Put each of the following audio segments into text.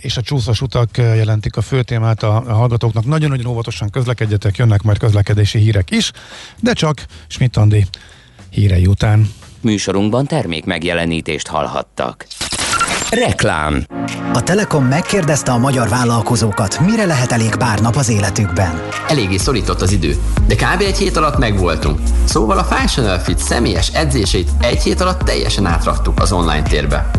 és a csúszós utak jelentik a fő témát a hallgatóknak. Nagyon-nagyon óvatosan közlekedjetek, jönnek majd közlekedési hírek is, de csak Schmidt Andi hírei után. Műsorunkban termék megjelenítést hallhattak. Reklám A Telekom megkérdezte a magyar vállalkozókat, mire lehet elég pár nap az életükben. Eléggé szorított az idő, de kb. egy hét alatt megvoltunk. Szóval a Functional Fit személyes edzését egy hét alatt teljesen átraktuk az online térbe.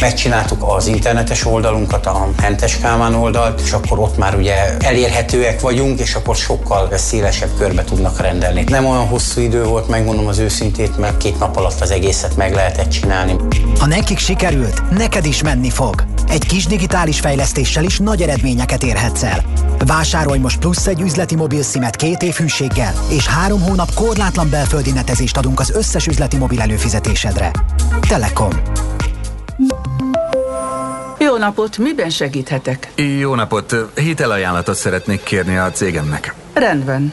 Megcsináltuk az internetes oldalunkat, a Hentes Kálmán oldalt, és akkor ott már ugye elérhetőek vagyunk, és akkor sokkal szélesebb körbe tudnak rendelni. Nem olyan hosszú idő volt, megmondom az őszintét, mert két nap alatt az egészet meg lehetett csinálni. Ha nekik sikerült, neked is menni fog. Egy kis digitális fejlesztéssel is nagy eredményeket érhetsz el. Vásárolj most plusz egy üzleti mobil szimet két év hűséggel, és három hónap korlátlan belföldi netezést adunk az összes üzleti mobil előfizetésedre. Telekom. Jó napot, miben segíthetek? Jó napot, hitelajánlatot szeretnék kérni a cégemnek. Rendben.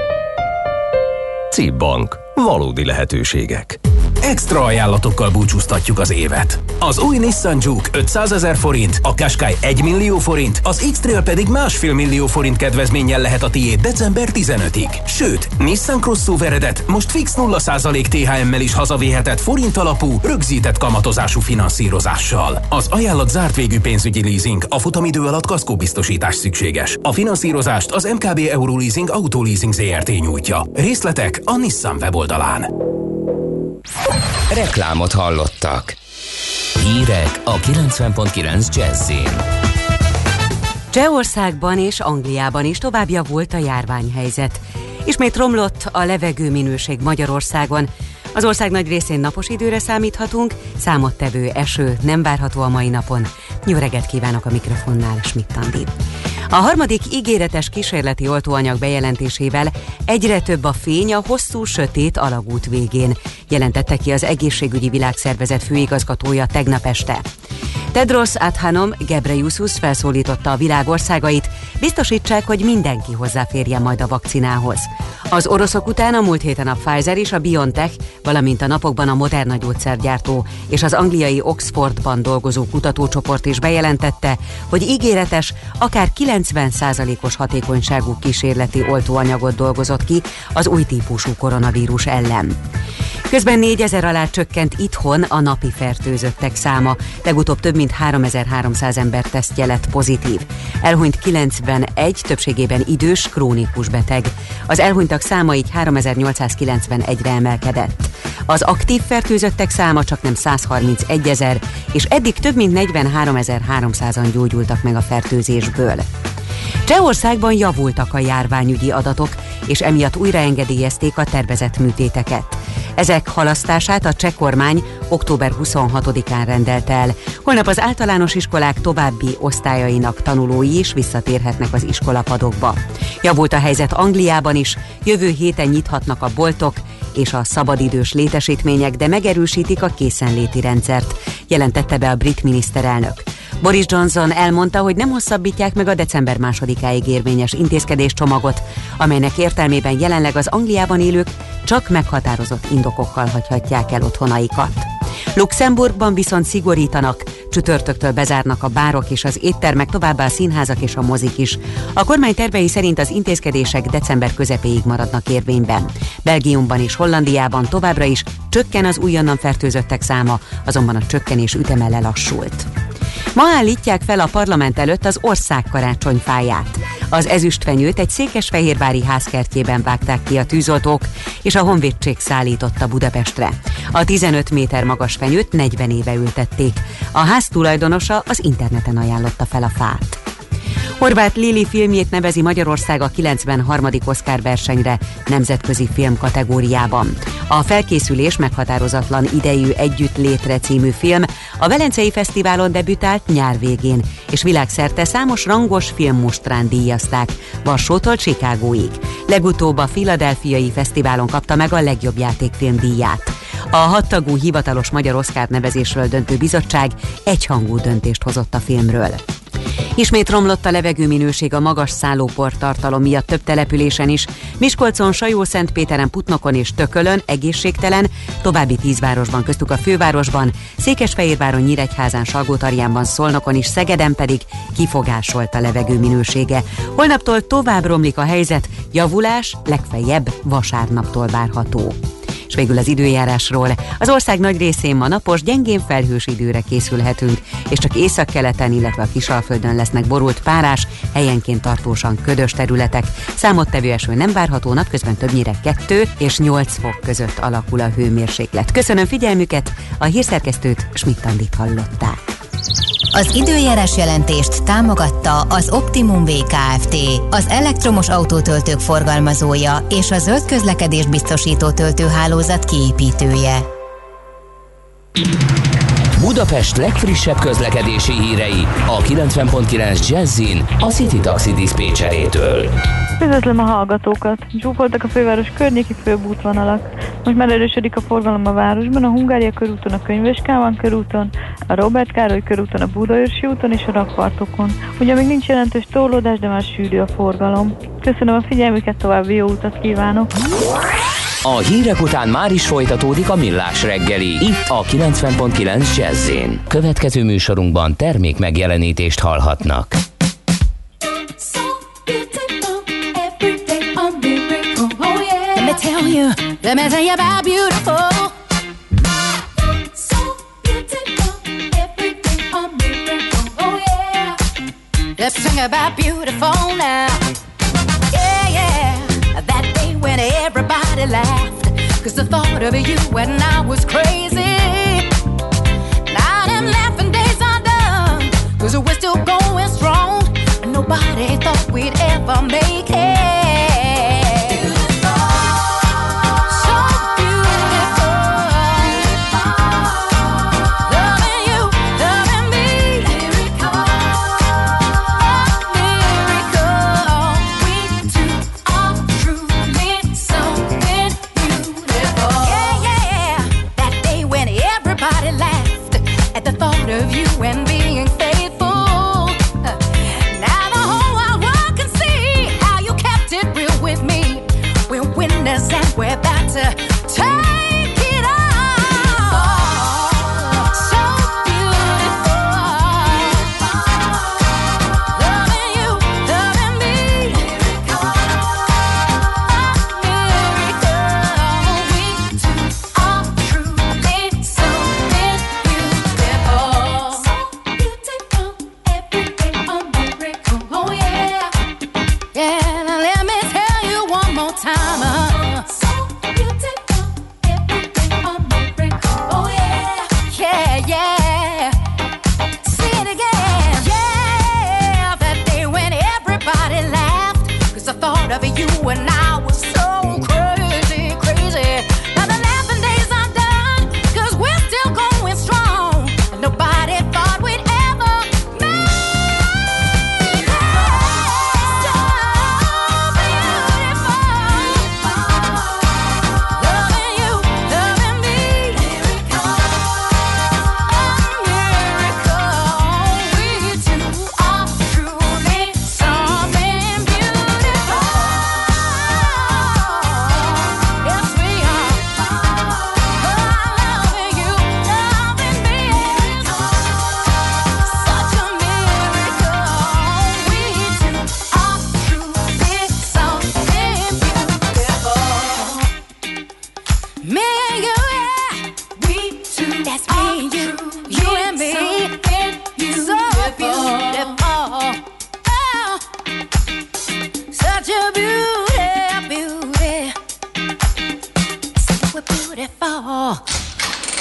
CIP Bank. Valódi lehetőségek. Extra ajánlatokkal búcsúztatjuk az évet. Az új Nissan Juke 500 ezer forint, a Qashqai 1 millió forint, az X-Trail pedig másfél millió forint kedvezménnyel lehet a tiéd december 15-ig. Sőt, Nissan Crossoveredet most fix 0% THM-mel is hazavéhetett forint alapú, rögzített kamatozású finanszírozással. Az ajánlat zárt végű pénzügyi leasing, a futamidő alatt kaszkóbiztosítás szükséges. A finanszírozást az MKB Euroleasing Autoleasing ZRT nyújtja. Részletek a Nissan weboldalán. Reklámot hallottak. Hírek a 90.9 Jazzin. Csehországban és Angliában is tovább javult a járványhelyzet. Ismét romlott a levegő minőség Magyarországon. Az ország nagy részén napos időre számíthatunk, számottevő eső nem várható a mai napon. Jó reggelt kívánok a mikrofonnál, Schmidt Andi. A harmadik ígéretes kísérleti oltóanyag bejelentésével egyre több a fény a hosszú, sötét alagút végén, jelentette ki az Egészségügyi Világszervezet főigazgatója tegnap este. Tedros Adhanom Ghebreyesus felszólította a világ országait, biztosítsák, hogy mindenki hozzáférjen majd a vakcinához. Az oroszok után a múlt héten a Pfizer és a BioNTech, valamint a napokban a Moderna gyógyszergyártó és az angliai Oxfordban dolgozó kutatócsoport is bejelentette, hogy ígéretes, akár 90%-os hatékonyságú kísérleti oltóanyagot dolgozott ki az új típusú koronavírus ellen. Közben 4000 alá csökkent itthon a napi fertőzöttek száma. Legutóbb több mint 3300 ember tesztje lett pozitív. Elhunyt 91, többségében idős, krónikus beteg. Az elhunytak száma így 3891-re emelkedett. Az aktív fertőzöttek száma csak nem 131 ezer, és eddig több mint 43.300-an gyógyultak meg a fertőzésből. Csehországban javultak a járványügyi adatok, és emiatt újraengedélyezték a tervezett műtéteket. Ezek halasztását a cseh kormány október 26-án rendelte el. Holnap az általános iskolák további osztályainak tanulói is visszatérhetnek az iskolapadokba. Javult a helyzet Angliában is, jövő héten nyithatnak a boltok, és a szabadidős létesítmények, de megerősítik a készenléti rendszert, jelentette be a brit miniszterelnök. Boris Johnson elmondta, hogy nem hosszabbítják meg a december másodikáig érvényes intézkedéscsomagot, amelynek értelmében jelenleg az Angliában élők csak meghatározott indokokkal hagyhatják el otthonaikat. Luxemburgban viszont szigorítanak, csütörtöktől bezárnak a bárok és az éttermek, továbbá a színházak és a mozik is. A kormány tervei szerint az intézkedések december közepéig maradnak érvényben. Belgiumban és Hollandiában továbbra is csökken az újonnan fertőzöttek száma, azonban a csökkenés üteme lelassult. Ma állítják fel a parlament előtt az ország karácsonyfáját. Az ezüstfenyőt egy székesfehérvári házkertjében vágták ki a tűzoltók, és a honvédség szállította Budapestre. A 15 méter magas fenyőt 40 éve ültették. A ház tulajdonosa az interneten ajánlotta fel a fát. Horváth Lili filmjét nevezi Magyarország a 93. Oscar versenyre nemzetközi film kategóriában. A felkészülés meghatározatlan idejű Együttlétre című film a Velencei Fesztiválon debütált nyár végén, és világszerte számos rangos filmmustrán díjazták, Varsótól Chicagóig. Legutóbb a Filadelfiai Fesztiválon kapta meg a legjobb játékfilm díját. A hattagú hivatalos magyar Oscar nevezésről döntő bizottság egyhangú döntést hozott a filmről. Ismét romlott a levegőminőség a magas szállópor tartalom miatt több településen is. Miskolcon, Sajó, Szentpéteren, Putnokon és Tökölön egészségtelen, további tíz városban köztük a fővárosban, Székesfehérváron, Nyíregyházán, Salgótarjánban, Szolnokon és Szegeden pedig kifogásolt a levegő minősége. Holnaptól tovább romlik a helyzet, javulás legfeljebb vasárnaptól várható. És végül az időjárásról. Az ország nagy részén ma napos, gyengén felhős időre készülhetünk, és csak északkeleten, illetve a Kisalföldön lesznek borult párás, helyenként tartósan ködös területek. Számottevő eső nem várható, napközben többnyire 2 és 8 fok között alakul a hőmérséklet. Köszönöm figyelmüket, a hírszerkesztőt Schmidt-Tandit hallották. Az időjárás jelentést támogatta az Optimum VKFT, az elektromos autótöltők forgalmazója és a zöld közlekedés biztosító töltőhálózat kiépítője. Budapest legfrissebb közlekedési hírei a 90.9 Jazzin a City Taxi Dispécsejétől. Üdvözlöm a hallgatókat! Zsúfoltak a főváros környéki főbb útvonalak. Most már erősödik a forgalom a városban, a Hungária körúton, a Könyves körúton, a Robert Károly körúton, a Budaörsi úton és a rakpartokon. Ugye még nincs jelentős torlódás, de már sűrű a forgalom. Köszönöm a figyelmüket, további jó utat kívánok! A hírek után már is folytatódik a millás reggeli, itt a 90.9 jazz Következő műsorunkban termék megjelenítést hallhatnak. You, let me tell you about beautiful. South Oh yeah Let's sing about beautiful now. Yeah, yeah. That day when everybody laughed. Cause the thought of you and I was crazy. Now them laughing days are done. Cause we're still going strong. Nobody thought we'd ever make it.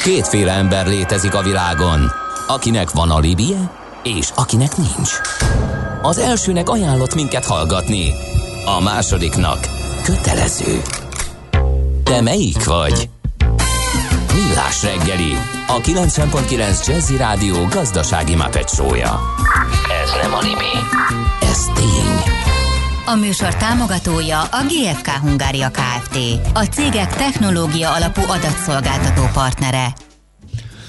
Kétféle ember létezik a világon, akinek van alibije, és akinek nincs. Az elsőnek ajánlott minket hallgatni, a másodiknak kötelező. Te melyik vagy? Millás reggeli, a 90.9 Jazzy Rádió gazdasági mapetsója. Ez nem animi, ez tény. A műsor támogatója a GFK Hungária Kft. A cégek technológia alapú adatszolgáltató partnere.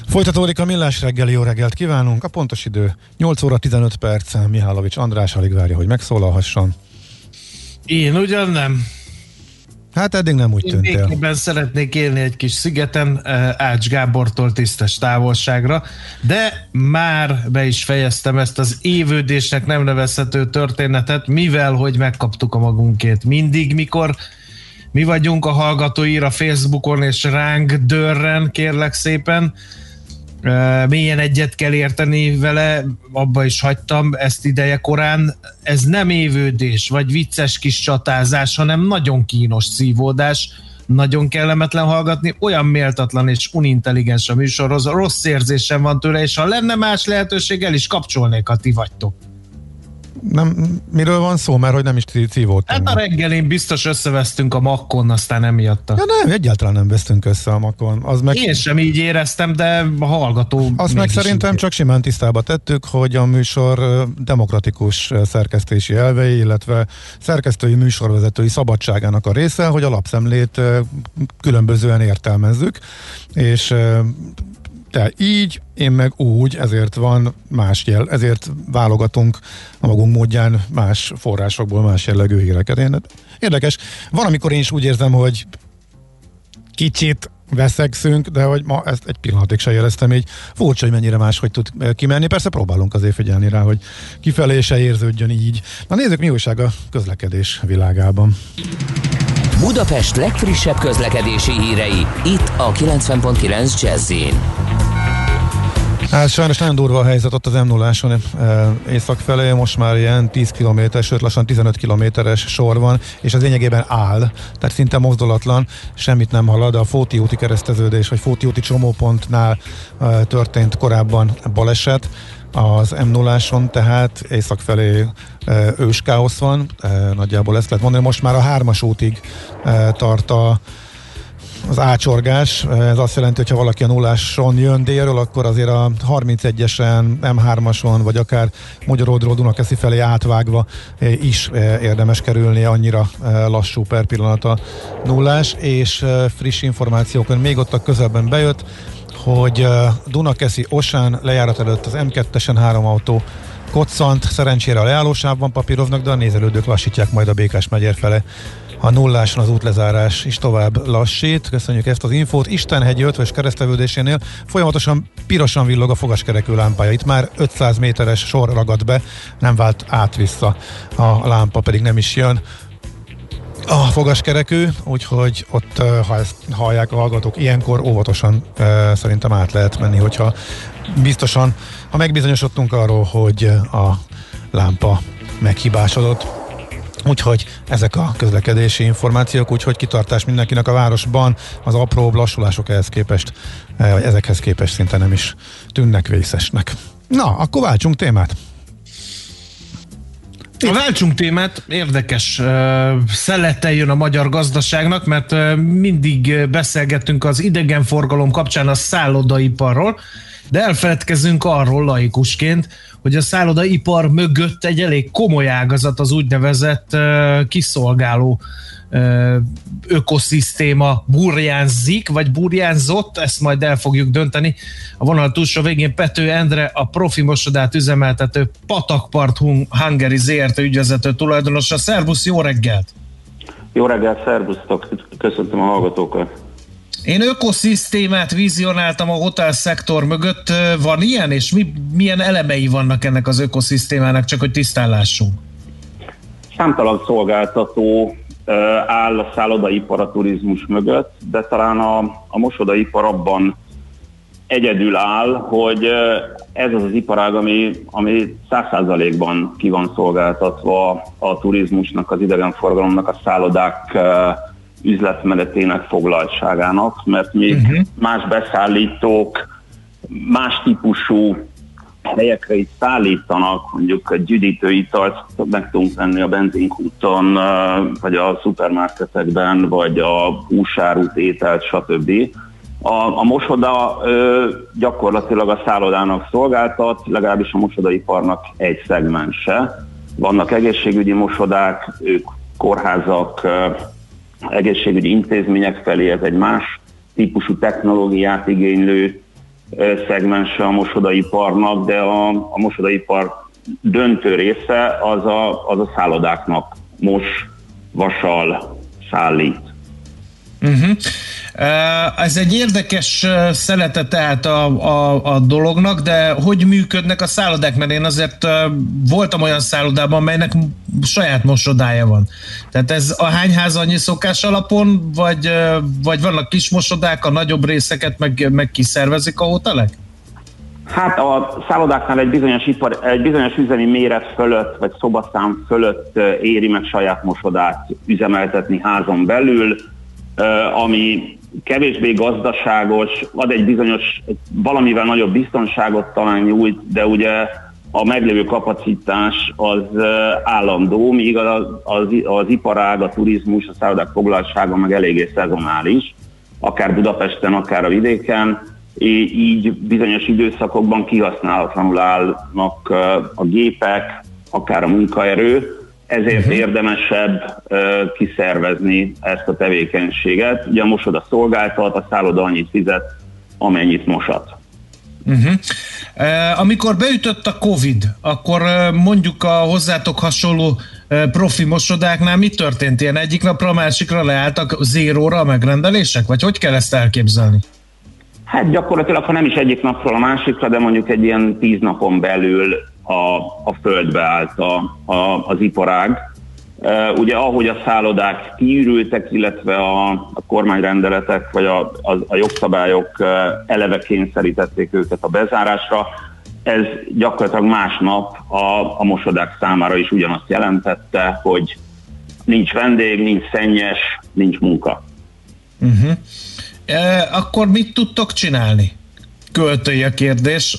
Folytatódik a millás reggeli, jó reggelt kívánunk. A pontos idő 8 óra 15 perc. Mihálovics András alig várja, hogy megszólalhasson. Én ugyan nem. Hát eddig nem úgy Én tűntél. békében szeretnék élni egy kis szigeten, eh, Ács Gábortól tisztes távolságra, de már be is fejeztem ezt az évődésnek nem nevezhető történetet, mivel hogy megkaptuk a magunkét. Mindig, mikor mi vagyunk a hallgatóira Facebookon, és ránk dörren, kérlek szépen, mélyen egyet kell érteni vele, abba is hagytam ezt ideje korán. Ez nem évődés, vagy vicces kis csatázás, hanem nagyon kínos szívódás, nagyon kellemetlen hallgatni, olyan méltatlan és unintelligens a műsorhoz, rossz érzésem van tőle, és ha lenne más lehetőség, el is kapcsolnék, ha ti vagytok. Nem, miről van szó? Mert hogy nem is szívódtam. Hát a reggelén biztos összevesztünk a makkon, aztán emiatt. Ja, nem, egyáltalán nem vesztünk össze a makon. Az meg, Én sem így éreztem, de a hallgató azt meg szerintem így csak simán tisztába tettük, hogy a műsor demokratikus szerkesztési elvei, illetve szerkesztői műsorvezetői szabadságának a része, hogy a lapszemlét különbözően értelmezzük, és te így, én meg úgy, ezért van más jel, ezért válogatunk a magunk módján más forrásokból más jellegű híreket. Én, érdekes. Van, amikor én is úgy érzem, hogy kicsit veszegszünk, de hogy ma ezt egy pillanatig se éreztem így. Furcsa, hogy mennyire máshogy tud eh, kimenni. Persze próbálunk azért figyelni rá, hogy kifelé se érződjön így. Na nézzük, mi újság a közlekedés világában. Budapest legfrissebb közlekedési hírei, itt a 90.9 jazz Hát sajnos nagyon durva a helyzet ott az m 0 észak felé, most már ilyen 10 km, sőt lassan 15 kilométeres sor van, és az lényegében áll, tehát szinte mozdulatlan, semmit nem halad. A Fóti úti kereszteződés, vagy Fóti úti csomópontnál történt korábban baleset, az m 0 tehát észak felé e, ős káosz van, e, nagyjából ezt lehet mondani. Most már a hármas útig e, tart a az ácsorgás, ez azt jelenti, hogy ha valaki a nulláson jön délről, akkor azért a 31-esen, M3-ason, vagy akár Magyaródról Dunakeszi felé átvágva eh, is eh, érdemes kerülnie, annyira lassú per pillanat a nullás, és friss információkon még ott a közelben bejött, hogy Dunakeszi Osán lejárat előtt az M2-esen három autó koccant, szerencsére a leállósávban papíroznak, de a nézelődők lassítják majd a Békás megyer fele a nulláson az útlezárás is tovább lassít. Köszönjük ezt az infót. Istenhegyi 50-es keresztelődésénél folyamatosan pirosan villog a fogaskerekű lámpája. Itt már 500 méteres sor ragad be, nem vált át-vissza. A lámpa pedig nem is jön a fogaskerekű, úgyhogy ott, ha ezt hallják a hallgatók, ilyenkor óvatosan szerintem át lehet menni, hogyha biztosan, ha megbizonyosodtunk arról, hogy a lámpa meghibásodott, Úgyhogy ezek a közlekedési információk, úgyhogy kitartás mindenkinek a városban, az apró lassulások ehhez képest, vagy ezekhez képest szinte nem is tűnnek vészesnek. Na, akkor váltsunk témát. A váltsunk témát, érdekes uh, jön a magyar gazdaságnak, mert mindig beszélgettünk az idegenforgalom kapcsán a szállodaiparról, de elfeledkezünk arról laikusként, hogy a szállodaipar mögött egy elég komoly ágazat az úgynevezett kiszolgáló ökoszisztéma burjánzik, vagy burjánzott, ezt majd el fogjuk dönteni. A vonal túlsó végén Pető Endre, a profi mosodát üzemeltető Patakpart Hungary ZRT ügyvezető tulajdonosa. Szervusz, jó reggelt! Jó reggelt, szervusztok! Köszöntöm a hallgatókat! Én ökoszisztémát vizionáltam a hotel szektor mögött. Van ilyen, és mi, milyen elemei vannak ennek az ökoszisztémának, csak hogy tisztállásunk? Számtalan szolgáltató áll a szállodaipar a turizmus mögött, de talán a, a mosodaipar abban egyedül áll, hogy ez az az iparág, ami, ami 100%-ban ki van szolgáltatva a turizmusnak, az idegenforgalomnak, a szállodák üzletmenetének foglaltságának, mert még uh-huh. más beszállítók, más típusú helyekre is szállítanak, mondjuk egy üdítőitalt meg tudunk venni a benzinkúton, vagy a szupermarketekben, vagy a húsárút, ételt, stb. A, a mosoda ö, gyakorlatilag a szállodának szolgáltat, legalábbis a mosodaiparnak egy szegmense. Vannak egészségügyi mosodák, ők kórházak, ö, egészségügyi intézmények felé, ez egy más típusú technológiát igénylő szegmense a mosodaiparnak, de a, a mosodaipar döntő része az a, az a szállodáknak mos, vasal, szállít. Uh-huh. Ez egy érdekes szelete tehát a, a, a dolognak, de hogy működnek a szállodák? Mert én azért voltam olyan szállodában, melynek saját mosodája van. Tehát ez a hányház annyi szokás alapon, vagy, vagy vannak kis mosodák, a nagyobb részeket meg, meg kiszervezik a hotelek? Hát a szállodáknál egy bizonyos, ipar, egy bizonyos üzemi méret fölött, vagy szobaszám fölött éri meg saját mosodát üzemeltetni házon belül, ami kevésbé gazdaságos, ad egy bizonyos, valamivel nagyobb biztonságot talán nyújt, de ugye a meglévő kapacitás az állandó, míg az, az, az iparág, a turizmus, a szállodák foglaltsága meg eléggé szezonális, akár Budapesten, akár a vidéken, így bizonyos időszakokban kihasználatlanul állnak a gépek, akár a munkaerő, ezért uh-huh. érdemesebb uh, kiszervezni ezt a tevékenységet. Ugye a mosoda szolgáltat, a szálloda annyit fizet, amennyit mosat. Uh-huh. Uh, amikor beütött a Covid, akkor uh, mondjuk a hozzátok hasonló profi mosodáknál mi történt? Ilyen egyik napra a másikra leálltak zéróra a megrendelések? Vagy hogy kell ezt elképzelni? Hát gyakorlatilag, ha nem is egyik napról a másikra, de mondjuk egy ilyen tíz napon belül a, a földbe állt a, a, az iparág. Uh, ugye ahogy a szállodák kiürültek, illetve a, a kormányrendeletek vagy a, a, a jogszabályok uh, eleve kényszerítették őket a bezárásra, ez gyakorlatilag másnap a, a mosodák számára is ugyanazt jelentette, hogy nincs vendég, nincs szennyes, nincs munka. Uh-huh. E, akkor mit tudtok csinálni? Költői a kérdés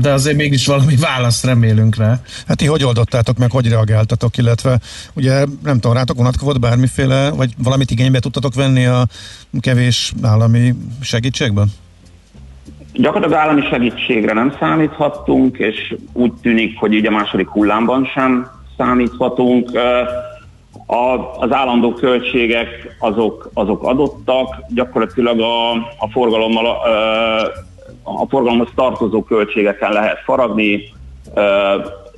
de azért mégis valami választ remélünk rá. Hát ti hogy oldottátok meg, hogy reagáltatok, illetve ugye nem tudom, rátok vonatkozott bármiféle, vagy valamit igénybe tudtatok venni a kevés állami segítségben? Gyakorlatilag állami segítségre nem számíthattunk, és úgy tűnik, hogy így a második hullámban sem számíthatunk. A, az állandó költségek azok, azok adottak, gyakorlatilag a, a forgalommal a forgalomhoz tartozó költségeken lehet faragni,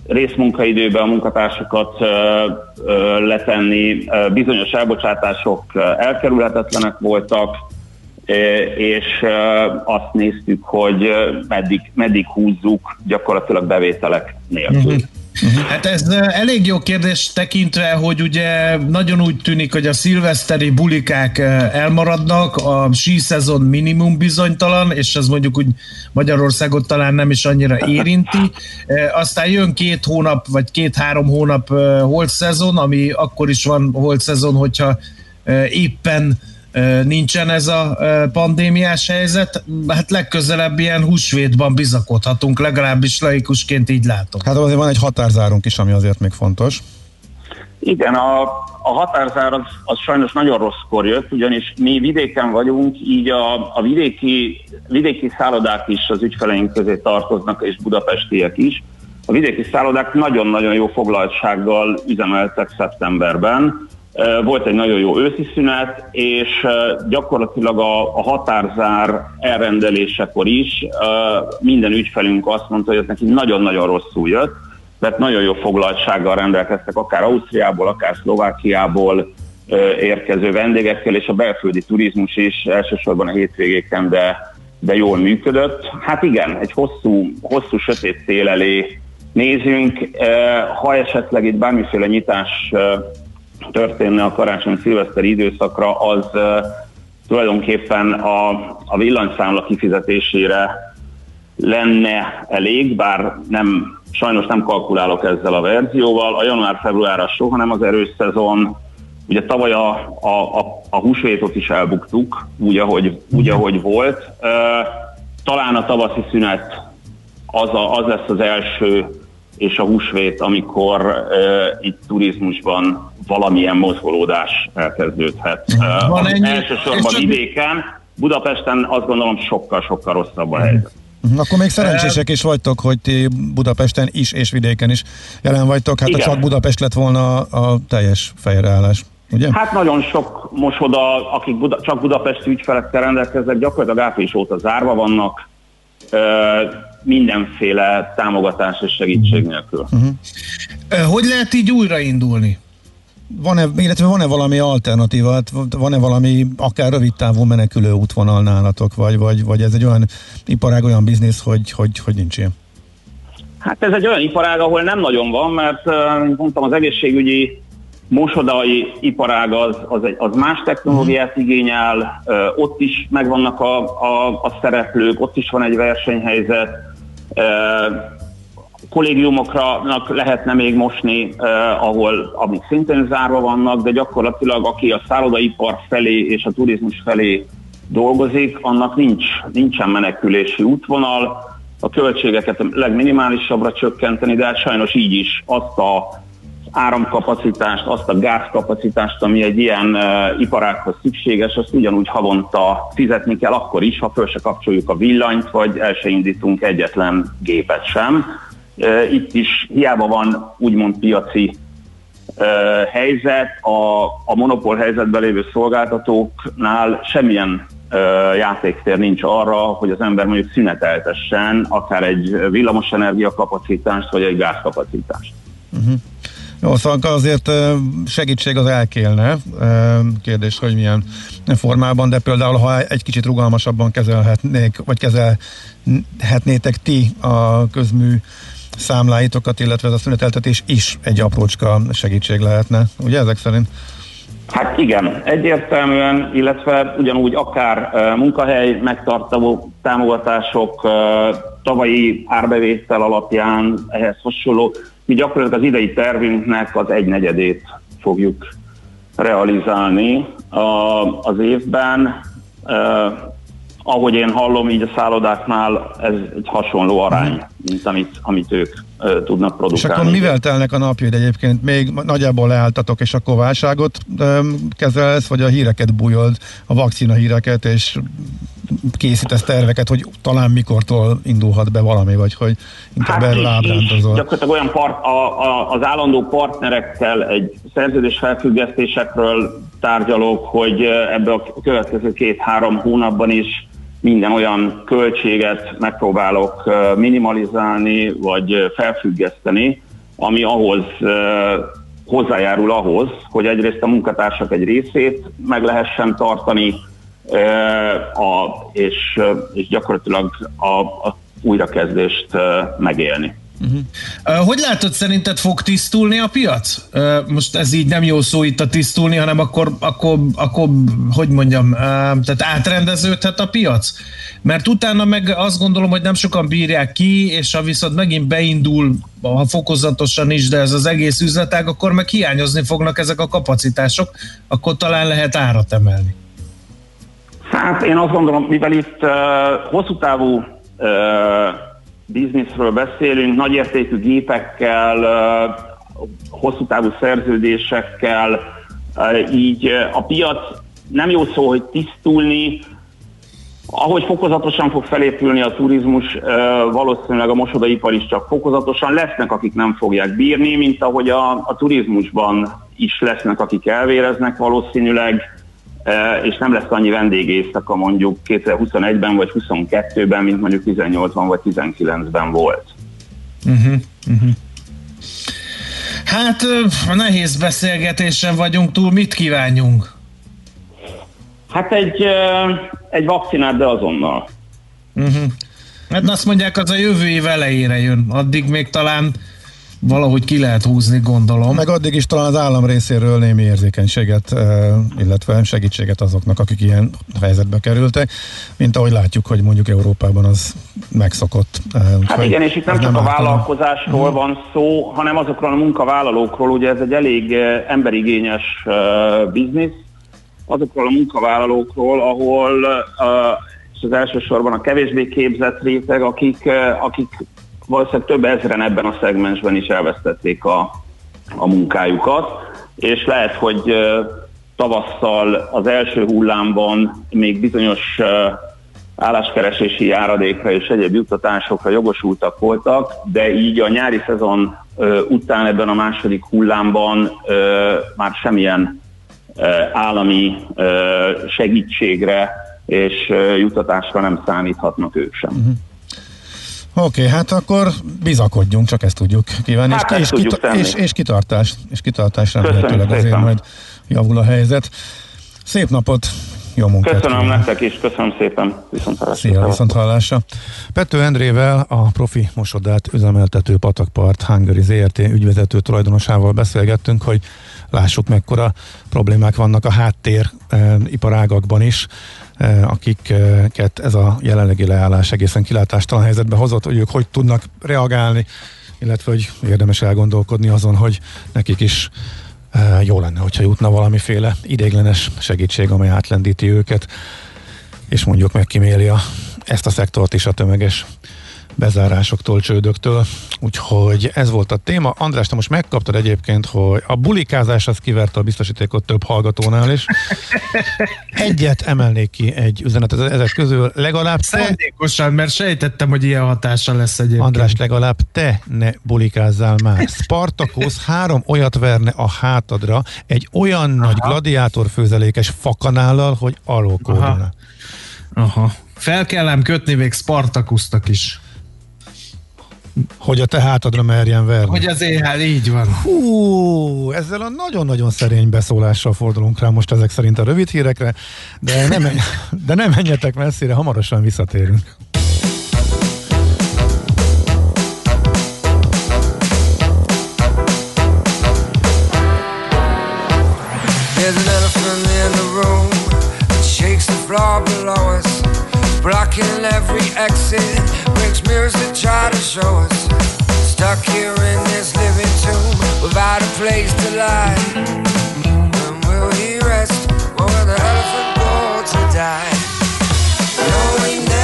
részmunkaidőben a munkatársakat letenni, bizonyos elbocsátások elkerülhetetlenek voltak, és azt néztük, hogy meddig, meddig húzzuk gyakorlatilag bevételek nélkül. Uh-huh. Uh-huh. Hát ez elég jó kérdés tekintve, hogy ugye nagyon úgy tűnik, hogy a szilveszteri bulikák elmaradnak, a sí szezon minimum bizonytalan, és ez mondjuk úgy Magyarországot talán nem is annyira érinti. Aztán jön két hónap, vagy két-három hónap holt szezon, ami akkor is van holt szezon, hogyha éppen nincsen ez a pandémiás helyzet, hát legközelebb ilyen húsvétban bizakodhatunk, legalábbis laikusként így látom. Hát azért van egy határzárunk is, ami azért még fontos. Igen, a, a határzár az, az sajnos nagyon rosszkor jött, ugyanis mi vidéken vagyunk, így a, a vidéki, vidéki szállodák is az ügyfeleink közé tartoznak, és budapestiek is. A vidéki szállodák nagyon-nagyon jó foglaltsággal üzemeltek szeptemberben, volt egy nagyon jó őszi szünet, és gyakorlatilag a, a határzár elrendelésekor is minden ügyfelünk azt mondta, hogy ez neki nagyon-nagyon rosszul jött, mert nagyon jó foglaltsággal rendelkeztek akár Ausztriából, akár Szlovákiából érkező vendégekkel, és a belföldi turizmus is elsősorban a hétvégéken, de, de jól működött. Hát igen, egy hosszú, hosszú sötét szél elé nézünk. Ha esetleg itt bármiféle nyitás történne a karácsony-szilveszteri időszakra, az tulajdonképpen a, a villanyszámla kifizetésére lenne elég, bár nem, sajnos nem kalkulálok ezzel a verzióval. A január-februárra soha nem az erős szezon. Ugye tavaly a, a, a, a húsvétot is elbuktuk, úgy ahogy, úgy, ahogy volt. Talán a tavaszi szünet az, a, az lesz az első és a húsvét, amikor uh, itt turizmusban valamilyen mozgolódás elkezdődhet. Uh, Van ennyi- elsősorban csak- vidéken, Budapesten azt gondolom sokkal-sokkal rosszabb a helyzet. Mhm, Akkor még szerencsések is vagytok, hogy ti Budapesten is és vidéken is jelen vagytok. Hát ha Igen. csak Budapest lett volna a teljes fejreállás, ugye? Hát nagyon sok mosoda, akik Buda, csak budapesti ügyfelekkel rendelkeznek, gyakorlatilag április óta zárva vannak, mindenféle támogatás és segítség nélkül. Ö, Hogy lehet így újraindulni? Van-e, illetve van-e valami alternatíva, hát van-e valami akár rövid távú menekülő útvonal nálatok, vagy, vagy, vagy ez egy olyan iparág, olyan biznisz, hogy, hogy, hogy nincs ilyen? Hát ez egy olyan iparág, ahol nem nagyon van, mert mondtam, az egészségügyi mosodai iparág az, az, egy, az más technológiát igényel, ö, ott is megvannak a, a, a szereplők, ott is van egy versenyhelyzet, kollégiumoknak lehetne még mosni, eh, ahol amik szintén zárva vannak, de gyakorlatilag aki a szállodaipar felé és a turizmus felé dolgozik, annak nincs, nincsen menekülési útvonal, a költségeket a legminimálisabbra csökkenteni, de hát sajnos így is azt a áramkapacitást, azt a gázkapacitást, ami egy ilyen iparághoz szükséges, azt ugyanúgy havonta fizetni kell, akkor is, ha föl se kapcsoljuk a villanyt, vagy el se indítunk egyetlen gépet sem. Itt is hiába van úgymond piaci helyzet, a, a monopól helyzetben lévő szolgáltatóknál semmilyen játéktér nincs arra, hogy az ember mondjuk szüneteltessen akár egy villamosenergia kapacitást, vagy egy gázkapacitást. Uh-huh. Jó, szóval azért segítség az elkélne. Kérdés, hogy milyen formában, de például, ha egy kicsit rugalmasabban kezelhetnék, vagy kezelhetnétek ti a közmű számláitokat, illetve ez a szüneteltetés is egy aprócska segítség lehetne, ugye ezek szerint? Hát igen, egyértelműen, illetve ugyanúgy akár uh, munkahely megtartó támogatások, uh, tavalyi árbevétel alapján ehhez hasonló. Mi gyakorlatilag az idei tervünknek az egynegyedét fogjuk realizálni a, az évben. Uh, ahogy én hallom, így a szállodáknál ez egy hasonló arány, mint amit, amit ők tudnak És produkálni. akkor mivel telnek a napjaid egyébként? Még nagyjából leálltatok, és akkor válságot kezelsz, vagy a híreket bújod, a vakcina híreket, és készítesz terveket, hogy talán mikortól indulhat be valami, vagy hogy inkább Hát erről ábrándozol. Gyakorlatilag olyan part, a, a, az állandó partnerekkel egy szerződés felfüggesztésekről tárgyalok, hogy ebbe a következő két-három hónapban is minden olyan költséget megpróbálok minimalizálni, vagy felfüggeszteni, ami ahhoz hozzájárul ahhoz, hogy egyrészt a munkatársak egy részét meg lehessen tartani, a, és, és gyakorlatilag a, a újrakezdést megélni. Ö, Hogy látod, szerinted fog tisztulni a piac? Most ez így nem jó szó itt a tisztulni, hanem akkor, akkor, akkor hogy mondjam, tehát átrendeződhet a piac? Mert utána meg azt gondolom, hogy nem sokan bírják ki, és ha viszont megint beindul, ha fokozatosan is, de ez az egész üzletág, akkor meg hiányozni fognak ezek a kapacitások, akkor talán lehet árat emelni. Hát én azt gondolom, mivel itt uh, hosszú távú uh, bizniszről beszélünk, nagyértékű gépekkel, hosszú távú szerződésekkel, így a piac nem jó szó, hogy tisztulni, ahogy fokozatosan fog felépülni a turizmus, valószínűleg a mosodaipar is csak fokozatosan lesznek, akik nem fogják bírni, mint ahogy a, a turizmusban is lesznek, akik elvéreznek valószínűleg, és nem lesz annyi vendégészaka mondjuk 2021-ben vagy 22-ben, mint mondjuk 18-ban vagy 19-ben volt. Uh-huh, uh-huh. Hát nehéz beszélgetésen vagyunk túl, mit kívánjunk? Hát egy, egy vakcinát, de azonnal. Uh-huh. Hát azt mondják, az a jövő év elejére jön. Addig még talán valahogy ki lehet húzni, gondolom. Meg addig is talán az állam részéről némi érzékenységet, illetve segítséget azoknak, akik ilyen helyzetbe kerültek, mint ahogy látjuk, hogy mondjuk Európában az megszokott. Hát igen, és itt nem csak a ártana. vállalkozásról van szó, hanem azokról a munkavállalókról, ugye ez egy elég emberigényes biznisz, azokról a munkavállalókról, ahol és az elsősorban a kevésbé képzett réteg, akik, akik valószínűleg több ezren ebben a szegmensben is elvesztették a, a munkájukat, és lehet, hogy tavasszal az első hullámban még bizonyos álláskeresési járadékra és egyéb juttatásokra jogosultak voltak, de így a nyári szezon után ebben a második hullámban már semmilyen állami segítségre és juttatásra nem számíthatnak ők sem. Uh-huh. Oké, okay, hát akkor bizakodjunk, csak ezt tudjuk kívánni. Hát és, és, tudjuk kita- és, és kitartás, és kitartás remélhetőleg azért majd javul a helyzet. Szép napot, jó munkát! Köszönöm kíván. nektek is, köszönöm szépen, viszont hallásra. Szia, viszont hallásra. Pető Endrével, a profi mosodát üzemeltető Patakpart Hungary ZRT ügyvezető tulajdonosával beszélgettünk, hogy lássuk mekkora problémák vannak a háttér e, iparágakban is, akiket ez a jelenlegi leállás egészen kilátástalan helyzetbe hozott, hogy ők hogy tudnak reagálni, illetve hogy érdemes elgondolkodni azon, hogy nekik is e, jó lenne, hogyha jutna valamiféle idéglenes segítség, amely átlendíti őket, és mondjuk megkíméli a, ezt a szektort is a tömeges bezárásoktól, csődöktől. Úgyhogy ez volt a téma. András, te most megkaptad egyébként, hogy a bulikázás az kiverte a biztosítékot több hallgatónál is. Egyet emelnék ki egy üzenetet ezek közül. Legalább te... Szándékosan, mert sejtettem, hogy ilyen hatása lesz egyébként. András, legalább te ne bulikázzál már. Spartacus három olyat verne a hátadra egy olyan Aha. nagy gladiátor főzelékes fakanállal, hogy alókódna. Aha. Aha. Fel kellem kötni még Spartakusztak is. Hogy a te hátadra merjen verni. Hogy az éjjel így van. Hú, ezzel a nagyon-nagyon szerény beszólással fordulunk rá most ezek szerint a rövid hírekre, de nem, menj, de nem menjetek messzire, hamarosan visszatérünk. There's an elephant in the room that shakes the floor below us, blocking every exit, mirrors that try to show us. Stuck here in this living tomb without a place to lie. When will he rest? Or will the elephant go to die? No, he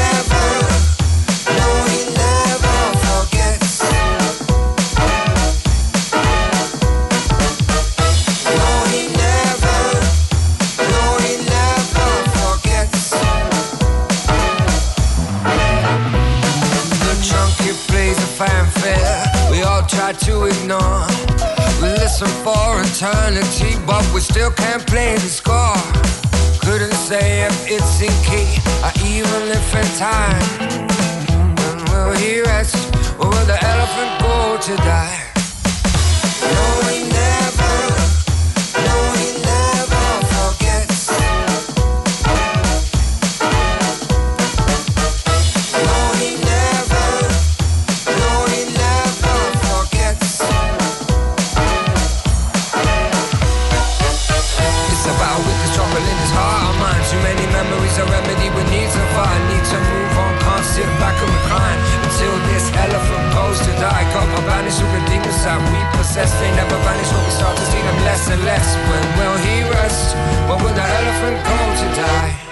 to ignore. We listen for eternity, but we still can't play the score. Couldn't say if it's in key or even if in time. When will he rest? Or will the elephant go to die? No, he never, remedy we need to find. Need to move on, can't sit back and recline until this elephant goes to die. My banish all the demons that we possess. They never vanish when we start to see them less and less. When will he rest? When will the elephant go to die?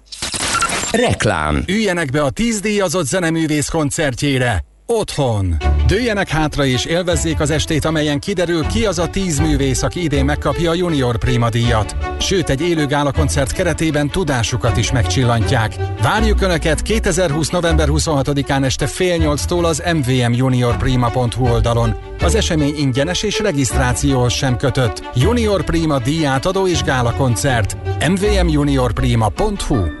Reklám. Üljenek be a 10 díjazott zeneművész koncertjére. Otthon. Dőjenek hátra és élvezzék az estét, amelyen kiderül ki az a 10 művész, aki idén megkapja a Junior Prima díjat. Sőt, egy élő gála koncert keretében tudásukat is megcsillantják. Várjuk Önöket 2020. november 26-án este fél nyolctól az mvmjuniorprima.hu oldalon. Az esemény ingyenes és regisztrációhoz sem kötött. Junior Prima díjátadó és gála koncert. mvmjuniorprima.hu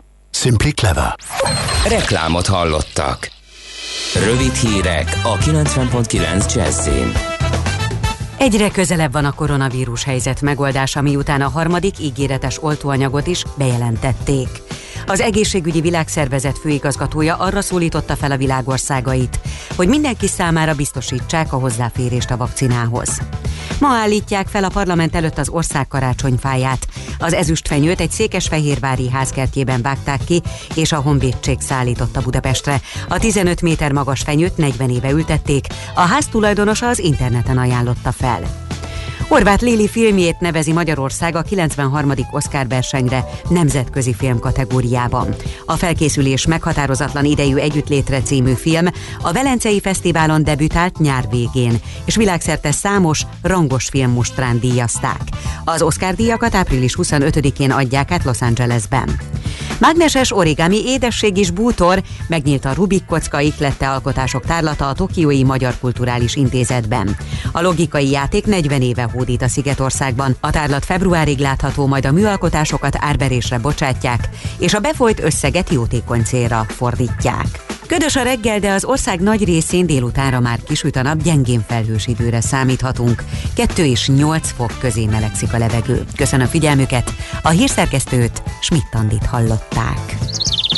Simply clever. Reklámot hallottak. Rövid hírek a 90.9 Jazzin. Egyre közelebb van a koronavírus helyzet megoldása, miután a harmadik ígéretes oltóanyagot is bejelentették. Az egészségügyi világszervezet főigazgatója arra szólította fel a világországait, hogy mindenki számára biztosítsák a hozzáférést a vakcinához. Ma állítják fel a parlament előtt az ország karácsonyfáját. Az ezüstfenyőt egy székesfehérvári házkertjében vágták ki, és a honvédség szállította Budapestre. A 15 méter magas fenyőt 40 éve ültették, a ház tulajdonosa az interneten ajánlotta fel. Horváth Léli filmjét nevezi Magyarország a 93. Oscar versenyre nemzetközi film kategóriában. A felkészülés meghatározatlan idejű együttlétre című film a Velencei Fesztiválon debütált nyár végén, és világszerte számos rangos filmmustrán díjazták. Az Oscar díjakat április 25-én adják át Los Angelesben. Mágneses origami édesség is bútor, megnyílt a Rubik kocka iklette alkotások tárlata a Tokiói Magyar Kulturális Intézetben. A logikai játék 40 éve hódít a Szigetországban. A tárlat februárig látható, majd a műalkotásokat árverésre bocsátják, és a befolyt összeget jótékony célra fordítják. Ködös a reggel, de az ország nagy részén délutánra már kisüt a nap, gyengén felhős időre számíthatunk. 2 és 8 fok közé melegszik a levegő. Köszönöm figyelmüket, a hírszerkesztőt Schmidt-Tandit hallották.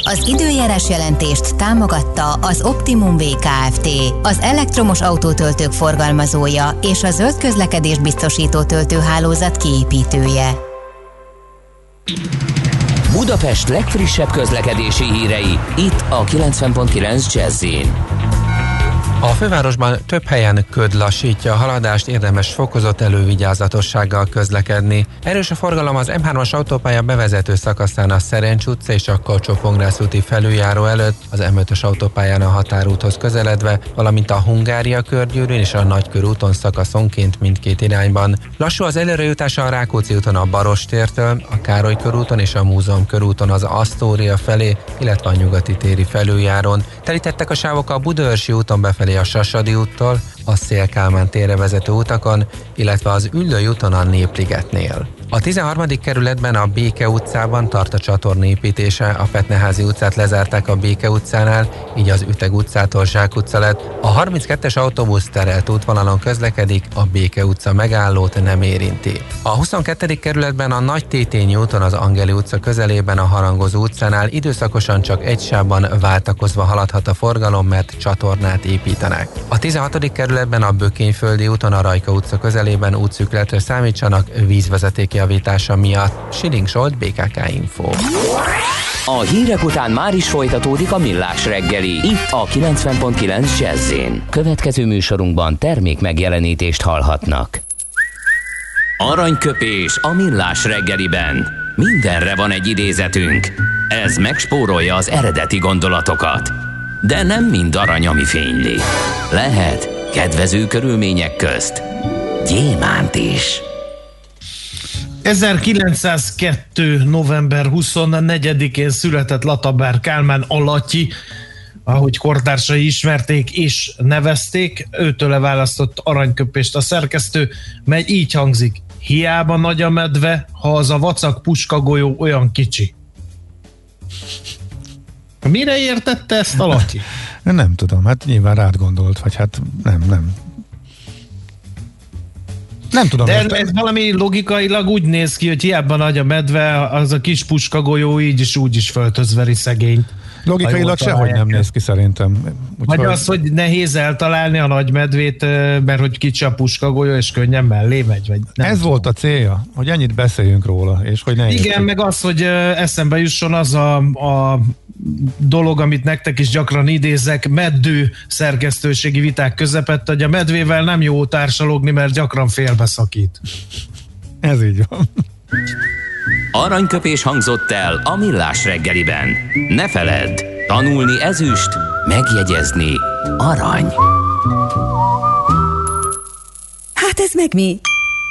Az időjárás jelentést támogatta az Optimum VKFT, az elektromos autótöltők forgalmazója és a zöld közlekedés biztosító töltőhálózat kiépítője. Budapest legfrissebb közlekedési hírei, itt a 90.9 jazz a fővárosban több helyen köd lassítja a haladást, érdemes fokozott elővigyázatossággal közlekedni. Erős a forgalom az M3-as autópálya bevezető szakaszán a Szerencs utca és a kalcsó úti felüljáró előtt, az M5-ös autópályán a határúthoz közeledve, valamint a Hungária körgyűrűn és a Nagykörúton szakaszonként mindkét irányban. Lassú az előrejutása a Rákóczi úton a Barostértől, a Károly körúton és a Múzeum körúton az Asztória felé, illetve a nyugati téri felüljáron. Telítettek a sávok a Budaörsi úton befelé a Sasadi úttól, a Szélkálmán térre vezető utakon, illetve az Üllői úton a Népligetnél. A 13. kerületben a Béke utcában tart a csatorna építése, a Petneházi utcát lezárták a Béke utcánál, így az Üteg utcától Zsák utca lett. A 32-es autóbusz terelt útvonalon közlekedik, a Béke utca megállót nem érinti. A 22. kerületben a Nagy Tétényi úton az Angeli utca közelében a Harangozó utcánál időszakosan csak egy sávban váltakozva haladhat a forgalom, mert csatornát építenek. A 16. kerületben a Bökényföldi úton a Rajka utca közelében útszükletre számítsanak vízvezetéki javítása miatt. Siling Zsolt, BKK Info. A hírek után már is folytatódik a millás reggeli. Itt a 90.9 jazz Következő műsorunkban termék megjelenítést hallhatnak. Aranyköpés a millás reggeliben. Mindenre van egy idézetünk. Ez megspórolja az eredeti gondolatokat. De nem mind arany, ami fényli. Lehet kedvező körülmények közt gyémánt is. 1902. november 24-én született Latabár Kálmán Alatyi, ahogy kortársai ismerték és nevezték, őtől választott aranyköpést a szerkesztő, mely így hangzik. Hiába nagy a medve, ha az a vacak puskagolyó olyan kicsi. Mire értette ezt a Latyi? Nem tudom, hát nyilván rád gondolt, vagy hát nem, nem. Nem tudom. De ez, ez valami logikailag úgy néz ki, hogy hiába nagy a medve, az a kis puskagolyó így is úgy is föltözveri szegényt. Logikailag sehogy nem néz ki szerintem. Vagy az, hogy nehéz eltalálni a nagy medvét, mert hogy kicsi a puskagolyó, és könnyen mellé megy, vagy nem Ez volt a célja, hogy ennyit beszéljünk róla, és hogy ne Igen, értsük. meg az, hogy eszembe jusson az a, a dolog, amit nektek is gyakran idézek, meddő szerkesztőségi viták közepette, hogy a medvével nem jó társalogni, mert gyakran félbeszakít. Ez így van. Aranyköpés hangzott el a millás reggeliben. Ne feledd, tanulni ezüst, megjegyezni arany. Hát ez meg mi?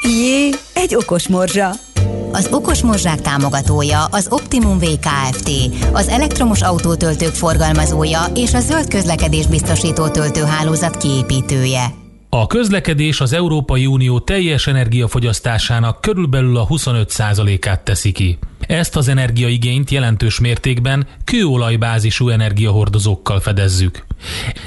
Jé, egy okos morzsa. Az Okos Morzsák támogatója az Optimum VKFT, az elektromos autótöltők forgalmazója és a zöld közlekedés biztosító töltőhálózat kiépítője. A közlekedés az Európai Unió teljes energiafogyasztásának körülbelül a 25%-át teszi ki. Ezt az energiaigényt jelentős mértékben kőolajbázisú energiahordozókkal fedezzük.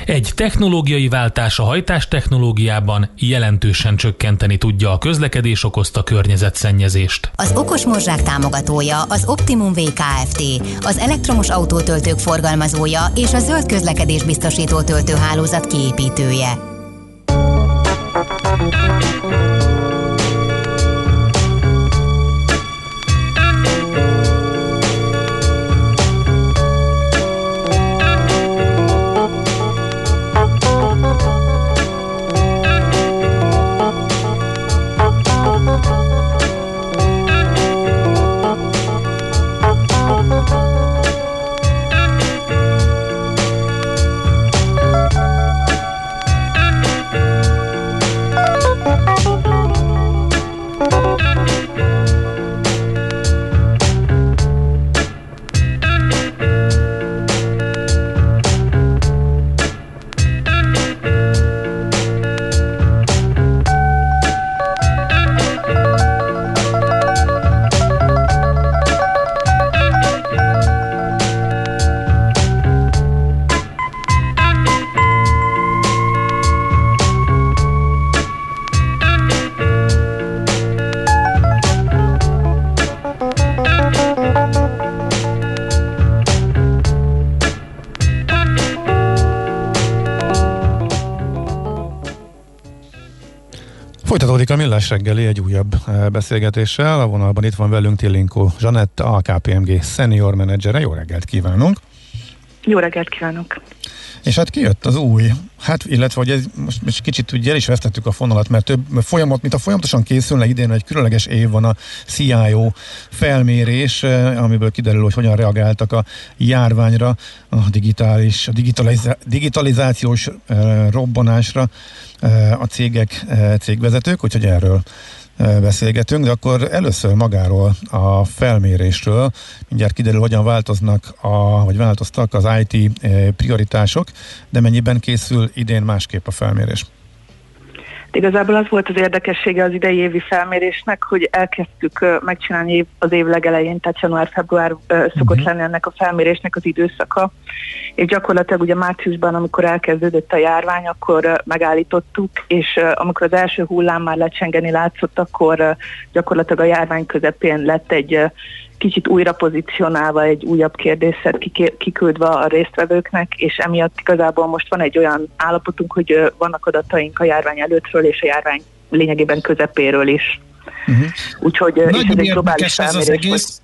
Egy technológiai váltás a hajtás technológiában jelentősen csökkenteni tudja a közlekedés okozta környezetszennyezést. Az Okos Morzsák támogatója az Optimum VKFT, az elektromos autótöltők forgalmazója és a zöld közlekedés biztosító töltőhálózat kiépítője. Folytatódik a Millás reggeli egy újabb eh, beszélgetéssel. A vonalban itt van velünk Tillinkó Zsanett, a KPMG senior menedzsere. Jó reggelt kívánunk! Jó reggelt kívánok! És hát kijött az új, hát illetve, hogy ez most, most kicsit ugye el is vesztettük a fonalat, mert több folyamat, mint a folyamatosan készülne idén, egy különleges év van a CIO felmérés, eh, amiből kiderül, hogy hogyan reagáltak a járványra, a digitális, a digitaliza, digitalizációs eh, robbanásra eh, a cégek, cégvezetők, úgyhogy erről beszélgetünk, de akkor először magáról a felmérésről, mindjárt kiderül, hogyan változnak, a, vagy változtak az IT prioritások, de mennyiben készül idén másképp a felmérés. Igazából az volt az érdekessége az idei évi felmérésnek, hogy elkezdtük megcsinálni az év legelején, tehát január-február szokott lenni ennek a felmérésnek az időszaka, és gyakorlatilag ugye márciusban, amikor elkezdődött a járvány, akkor megállítottuk, és amikor az első hullám már lecsengeni látszott, akkor gyakorlatilag a járvány közepén lett egy kicsit újra pozícionálva egy újabb kérdészet kiküldve a résztvevőknek, és emiatt igazából most van egy olyan állapotunk, hogy vannak adataink a járvány előttről és a járvány lényegében közepéről is. Uh-huh. Úgyhogy és ez Nagyon egy globális érdekes ez az felmérés egész.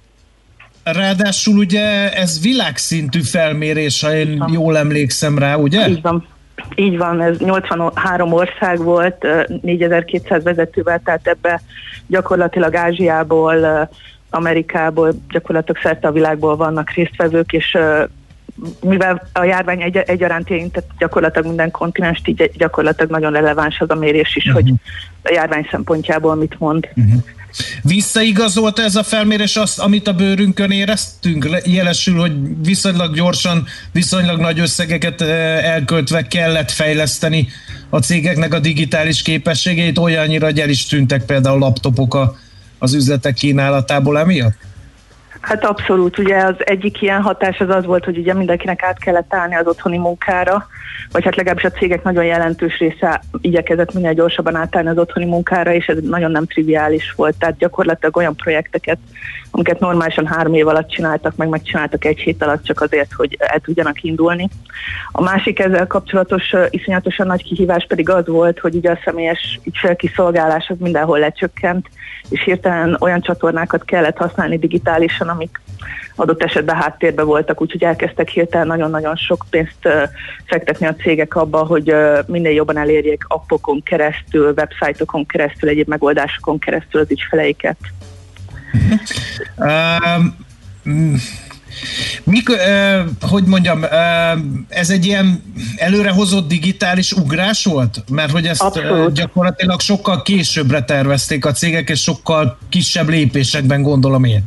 Ráadásul ugye ez világszintű felmérés, ha én jól emlékszem rá, ugye? Így van. Így van, ez 83 ország volt, ö, 4200 vezetővel, tehát ebbe gyakorlatilag Ázsiából, Amerikából, gyakorlatilag szerte a világból vannak résztvevők, és mivel a járvány egy, egyaránt érintett gyakorlatilag minden kontinenst, így gyakorlatilag nagyon releváns az a mérés is, hogy a járvány szempontjából mit mond. Visszaigazolt ez a felmérés azt, amit a bőrünkön éreztünk? Jelesül, hogy viszonylag gyorsan, viszonylag nagy összegeket elköltve kellett fejleszteni a cégeknek a digitális képességeit, olyannyira, hogy el is tűntek például laptopok a, az üzletek kínálatából emiatt? Hát abszolút, ugye az egyik ilyen hatás az az volt, hogy ugye mindenkinek át kellett állni az otthoni munkára, vagy hát legalábbis a cégek nagyon jelentős része igyekezett minél gyorsabban átállni az otthoni munkára, és ez nagyon nem triviális volt. Tehát gyakorlatilag olyan projekteket, amiket normálisan három év alatt csináltak, meg megcsináltak egy hét alatt csak azért, hogy el tudjanak indulni. A másik ezzel kapcsolatos iszonyatosan nagy kihívás pedig az volt, hogy ugye a személyes ügyfélkiszolgálás az mindenhol lecsökkent, és hirtelen olyan csatornákat kellett használni digitálisan, amik adott esetben háttérbe voltak, úgyhogy elkezdtek hirtelen nagyon-nagyon sok pénzt fektetni a cégek abba, hogy minél jobban elérjék appokon keresztül, websájtokon keresztül, egyéb megoldásokon keresztül az ügyfeleiket. Um, Mik, eh, hogy mondjam, eh, ez egy ilyen előrehozott digitális ugrás volt? Mert hogy ezt Abszolút. gyakorlatilag sokkal későbbre tervezték a cégek, és sokkal kisebb lépésekben gondolom én.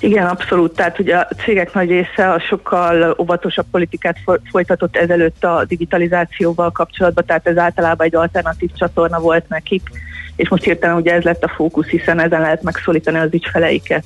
Igen, abszolút. Tehát ugye a cégek nagy része a sokkal óvatosabb politikát folytatott ezelőtt a digitalizációval kapcsolatban, tehát ez általában egy alternatív csatorna volt nekik, és most hirtelen ugye ez lett a fókusz, hiszen ezen lehet megszólítani az ügyfeleiket.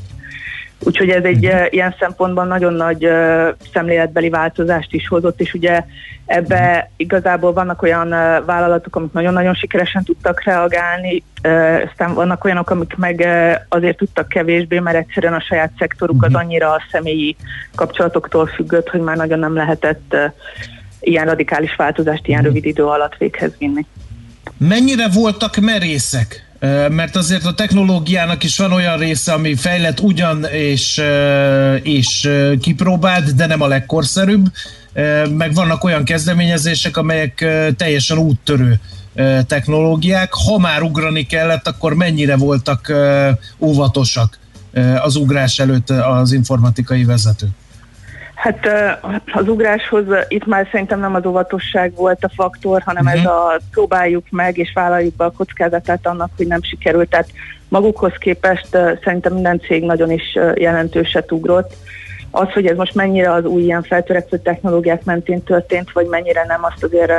Úgyhogy ez egy uh, ilyen szempontban nagyon nagy uh, szemléletbeli változást is hozott, és ugye ebbe igazából vannak olyan uh, vállalatok, amik nagyon-nagyon sikeresen tudtak reagálni, uh, aztán vannak olyanok, amik meg uh, azért tudtak kevésbé, mert egyszerűen a saját szektoruk az mhm. annyira a személyi kapcsolatoktól függött, hogy már nagyon nem lehetett uh, ilyen radikális változást ilyen mhm. rövid idő alatt véghez vinni. Mennyire voltak merészek mert azért a technológiának is van olyan része, ami fejlett ugyan és, és kipróbált, de nem a legkorszerűbb, meg vannak olyan kezdeményezések, amelyek teljesen úttörő technológiák. Ha már ugrani kellett, akkor mennyire voltak óvatosak az ugrás előtt az informatikai vezetők? Hát az ugráshoz itt már szerintem nem az óvatosság volt a faktor, hanem uh-huh. ez mhm. a próbáljuk meg és vállaljuk be a kockázatát annak, hogy nem sikerült. Tehát magukhoz képest szerintem minden cég nagyon is jelentőset ugrott az, hogy ez most mennyire az új ilyen feltörekvő technológiák mentén történt, vagy mennyire nem, azt azért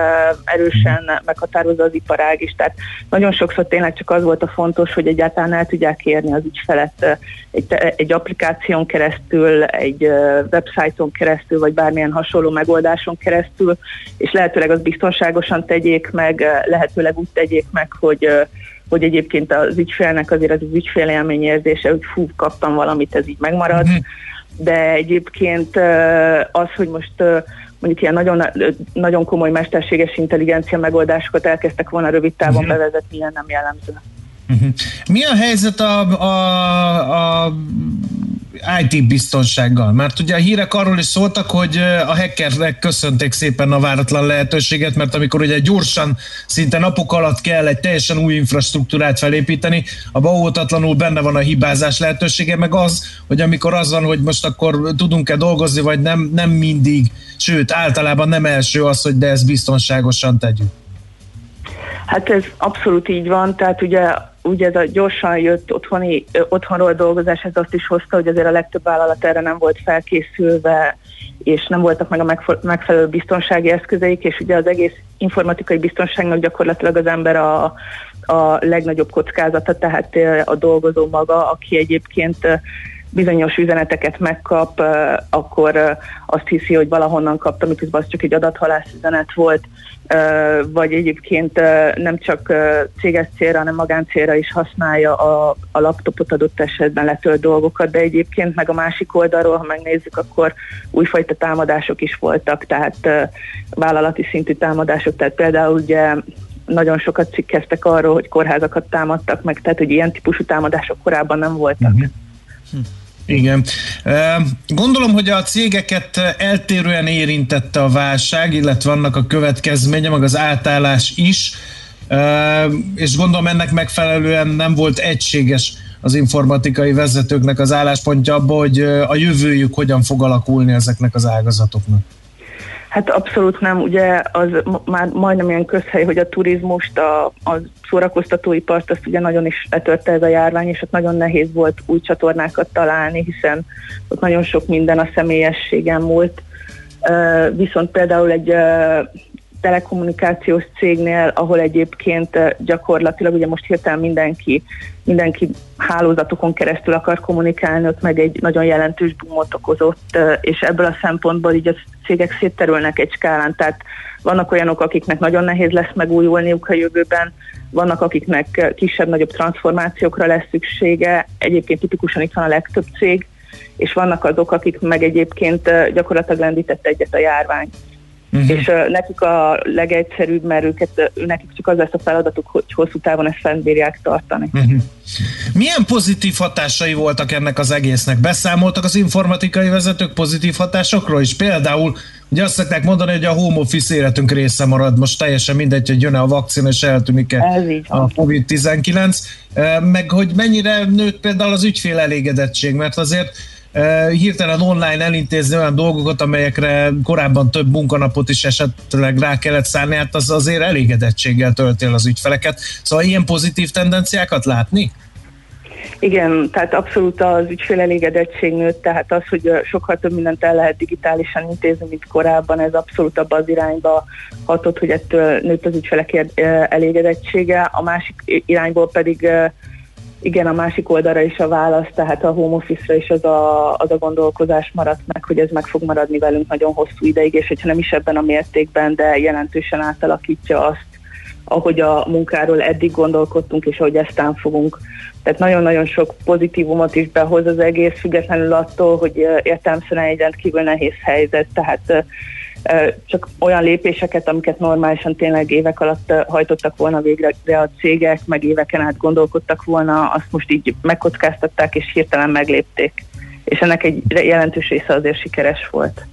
erősen meghatározza az iparág is. Tehát nagyon sokszor tényleg csak az volt a fontos, hogy egyáltalán el tudják érni az ügyfelet egy, egy applikáción keresztül, egy websájton keresztül, vagy bármilyen hasonló megoldáson keresztül, és lehetőleg az biztonságosan tegyék meg, lehetőleg úgy tegyék meg, hogy hogy egyébként az ügyfélnek azért az ügyfélélmény érzése, hogy fú, kaptam valamit, ez így megmarad. Mm-hmm de egyébként az, hogy most mondjuk ilyen nagyon, nagyon komoly mesterséges intelligencia megoldásokat elkezdtek volna rövid távon uh-huh. bevezetni, ilyen nem jellemző. Uh-huh. Mi a helyzet a, a, a IT biztonsággal? Mert ugye a hírek arról is szóltak, hogy a hackerek köszönték szépen a váratlan lehetőséget, mert amikor ugye gyorsan, szinte napok alatt kell egy teljesen új infrastruktúrát felépíteni, a óvatatlanul benne van a hibázás lehetősége, meg az, hogy amikor az van, hogy most akkor tudunk-e dolgozni, vagy nem, nem mindig, sőt, általában nem első az, hogy de ezt biztonságosan tegyük. Hát ez abszolút így van, tehát ugye ugye ez a gyorsan jött otthoni, otthonról dolgozás, ez azt is hozta, hogy azért a legtöbb vállalat erre nem volt felkészülve, és nem voltak meg a megfelelő biztonsági eszközeik, és ugye az egész informatikai biztonságnak gyakorlatilag az ember a, a legnagyobb kockázata, tehát a dolgozó maga, aki egyébként bizonyos üzeneteket megkap, akkor azt hiszi, hogy valahonnan kapta, miközben az csak egy adathalász üzenet volt, vagy egyébként nem csak céges célra, hanem magáncélra is használja a, a laptopot adott esetben letölt dolgokat, de egyébként meg a másik oldalról, ha megnézzük, akkor újfajta támadások is voltak, tehát vállalati szintű támadások, tehát például ugye nagyon sokat cikkeztek arról, hogy kórházakat támadtak meg, tehát hogy ilyen típusú támadások korábban nem voltak. Uh-huh. Hm. Igen. Gondolom, hogy a cégeket eltérően érintette a válság, illetve vannak a következménye, meg az átállás is, és gondolom ennek megfelelően nem volt egységes az informatikai vezetőknek az álláspontja abban, hogy a jövőjük hogyan fog alakulni ezeknek az ágazatoknak. Hát abszolút nem, ugye az már majdnem ilyen közhely, hogy a turizmust, a, a szórakoztatóipart, azt ugye nagyon is letörte ez a járvány, és ott nagyon nehéz volt új csatornákat találni, hiszen ott nagyon sok minden a személyességen múlt. Viszont például egy telekommunikációs cégnél, ahol egyébként gyakorlatilag ugye most hirtelen mindenki, mindenki hálózatokon keresztül akar kommunikálni, ott meg egy nagyon jelentős boomot okozott, és ebből a szempontból így a cégek szétterülnek egy skálán, tehát vannak olyanok, akiknek nagyon nehéz lesz megújulniuk a jövőben, vannak, akiknek kisebb-nagyobb transformációkra lesz szüksége, egyébként tipikusan itt van a legtöbb cég, és vannak azok, akik meg egyébként gyakorlatilag lendített egyet a járvány. Uh-huh. És uh, nekik a legegyszerűbb, mert őket, nekik csak az lesz a feladatuk, hogy hosszú távon ezt fennbírják tartani. Uh-huh. Milyen pozitív hatásai voltak ennek az egésznek? Beszámoltak az informatikai vezetők pozitív hatásokról is? Például, ugye azt szokták mondani, hogy a home office életünk része marad, most teljesen mindegy, hogy jön-e a vakcina és eltűnik-e a COVID-19, meg hogy mennyire nőtt például az ügyfél elégedettség, mert azért hirtelen online elintézni olyan dolgokat, amelyekre korábban több munkanapot is esetleg rá kellett szállni, hát az azért elégedettséggel töltél az ügyfeleket. Szóval ilyen pozitív tendenciákat látni? Igen, tehát abszolút az ügyfél elégedettség nőtt, tehát az, hogy sokkal több mindent el lehet digitálisan intézni, mint korábban, ez abszolút abba az irányba hatott, hogy ettől nőtt az ügyfelek elégedettsége. A másik irányból pedig igen, a másik oldalra is a válasz, tehát a home office-ra is az a, az a gondolkozás maradt meg, hogy ez meg fog maradni velünk nagyon hosszú ideig, és hogyha nem is ebben a mértékben, de jelentősen átalakítja azt, ahogy a munkáról eddig gondolkodtunk, és ahogy eztán fogunk. Tehát nagyon-nagyon sok pozitívumot is behoz az egész, függetlenül attól, hogy értelmszerűen egy rendkívül nehéz helyzet, tehát csak olyan lépéseket, amiket normálisan tényleg évek alatt hajtottak volna végre a cégek, meg éveken át gondolkodtak volna, azt most így megkockáztatták és hirtelen meglépték. És ennek egy jelentős része azért sikeres volt.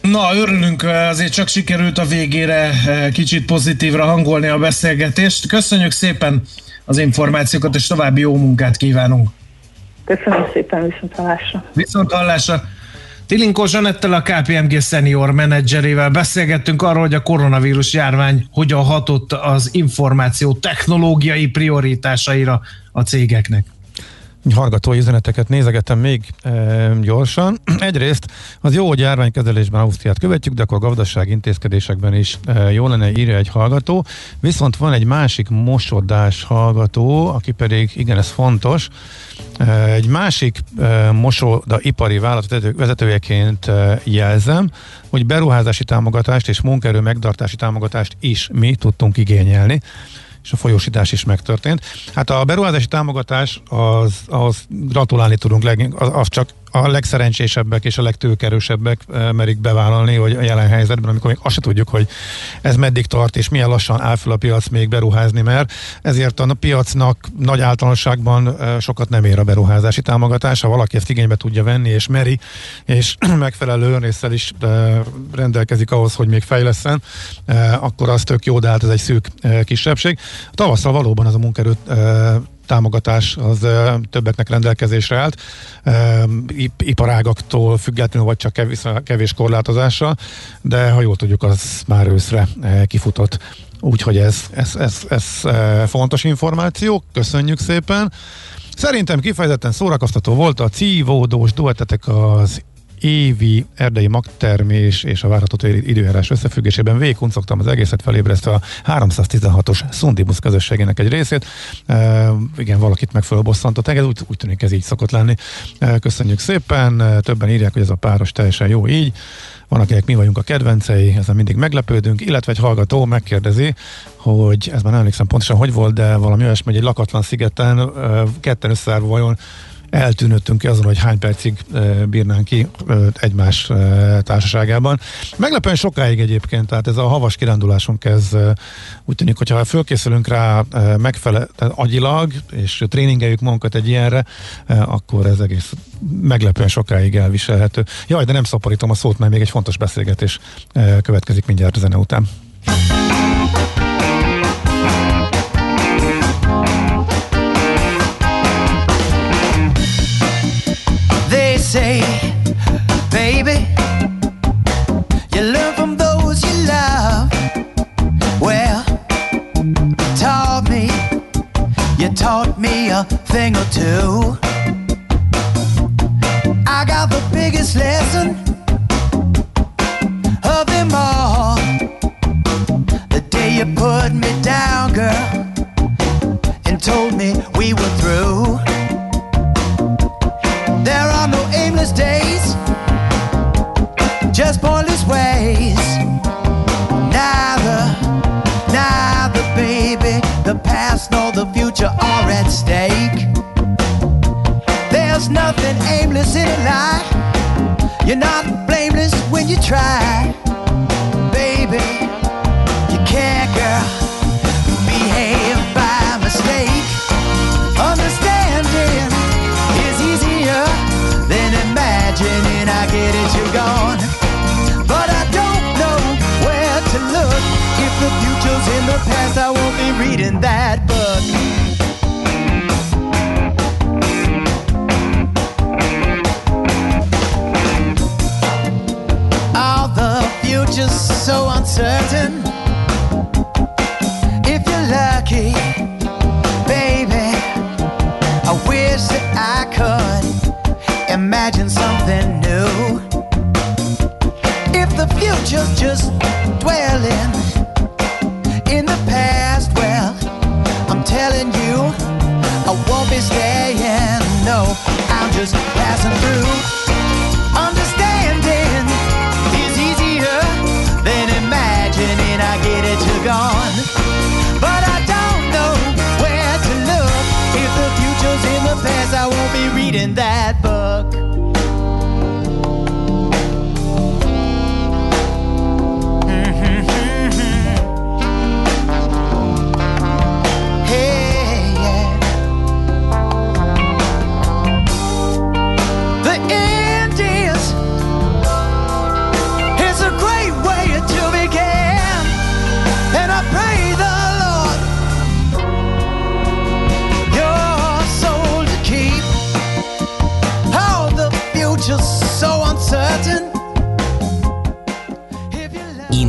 Na, örülünk, azért csak sikerült a végére kicsit pozitívra hangolni a beszélgetést. Köszönjük szépen az információkat, és további jó munkát kívánunk. Köszönöm szépen, viszont hallásra. Viszont hallásra. Tilinkó Zsanettel a KPMG senior menedzserével beszélgettünk arról, hogy a koronavírus járvány hogyan hatott az információ technológiai prioritásaira a cégeknek hallgatói üzeneteket nézegetem még e, gyorsan. Egyrészt az jó, hogy járványkezelésben Ausztriát követjük, de akkor gazdaság intézkedésekben is e, jó lenne írja egy hallgató. Viszont van egy másik mosodás hallgató, aki pedig, igen, ez fontos, e, egy másik e, mosoda ipari vállalat vezetőjeként e, jelzem, hogy beruházási támogatást és munkaerő megtartási támogatást is mi tudtunk igényelni és a folyósítás is megtörtént. Hát a beruházási támogatás, az, az gratulálni tudunk, leg, az, az csak a legszerencsésebbek és a legtőkerősebbek eh, merik bevállalni, hogy a jelen helyzetben, amikor még azt se tudjuk, hogy ez meddig tart, és milyen lassan áll fel a piac még beruházni, mert ezért a piacnak nagy általánosságban eh, sokat nem ér a beruházási támogatás. Ha valaki ezt igénybe tudja venni, és meri, és megfelelő önrészsel is eh, rendelkezik ahhoz, hogy még fejleszen, akkor az tök jó, de hát ez egy szűk kisebbség. Tavasszal valóban az a munkerőt támogatás az többeknek rendelkezésre állt, iparágaktól függetlenül, vagy csak kevés, kevés korlátozással, de ha jól tudjuk, az már őszre kifutott. Úgyhogy ez, ez, ez, ez fontos információ, köszönjük szépen. Szerintem kifejezetten szórakoztató volt a cívódós duetetek az évi erdei magtermés és a várható időjárás összefüggésében végigkuncogtam az egészet felébresztve a 316-os Szundibusz közösségének egy részét. E, igen, valakit meg fölbosszantott, ez úgy, úgy tűnik ez így szokott lenni. E, köszönjük szépen, többen írják, hogy ez a páros teljesen jó így. Van, akinek mi vagyunk a kedvencei, ezen mindig meglepődünk, illetve egy hallgató megkérdezi, hogy ez már nem emlékszem pontosan, hogy volt, de valami olyasmi, hogy egy lakatlan szigeten ketten összeállva vajon eltűnöttünk azon, hogy hány percig bírnánk ki egymás társaságában. Meglepően sokáig egyébként, tehát ez a havas kirándulásunk ez úgy tűnik, hogyha fölkészülünk rá megfelelően agyilag, és tréningeljük magunkat egy ilyenre, akkor ez egész meglepően sokáig elviselhető. Jaj, de nem szaporítom a szót, mert még egy fontos beszélgetés következik mindjárt a zene után. say, baby, you learn from those you love. Well, you taught me, you taught me a thing or two. I got the biggest lesson of them all. The day you put me down, girl, and told me we were through. There are no aimless days, just pointless ways. Neither, neither, baby, the past nor the future are at stake. There's nothing aimless in a life. You're not blameless when you try, baby. You can't, girl, in the past, I won't be reading that book. All the future's so uncertain. If you're lucky, baby, I wish that I could imagine something new. If the future's just just passing through.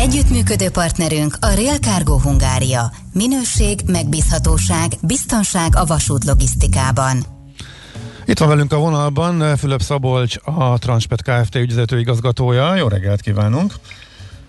Együttműködő partnerünk a Real Cargo Hungária. Minőség, megbízhatóság, biztonság a vasút logisztikában. Itt van velünk a vonalban Fülöp Szabolcs, a Transpet Kft. ügyvezető igazgatója. Jó reggelt kívánunk!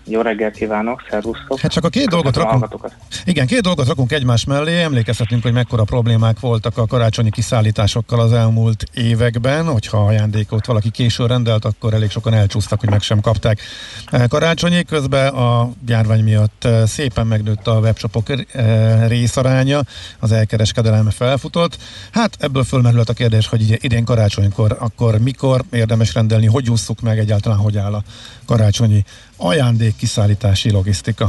Jó reggelt kívánok, szervusztok! Hát csak a két dolgot Köszönöm rakunk, igen, két dolgot rakunk egymás mellé. Emlékezhetünk, hogy mekkora problémák voltak a karácsonyi kiszállításokkal az elmúlt években. Hogyha ajándékot valaki későn rendelt, akkor elég sokan elcsúsztak, hogy meg sem kapták eh, karácsonyi. Közben a járvány miatt eh, szépen megnőtt a webshopok eh, részaránya, az elkereskedelem felfutott. Hát ebből fölmerült a kérdés, hogy idén karácsonykor, akkor mikor érdemes rendelni, hogy ússzuk meg egyáltalán, hogy áll a karácsonyi ajándék kiszállítási logisztika.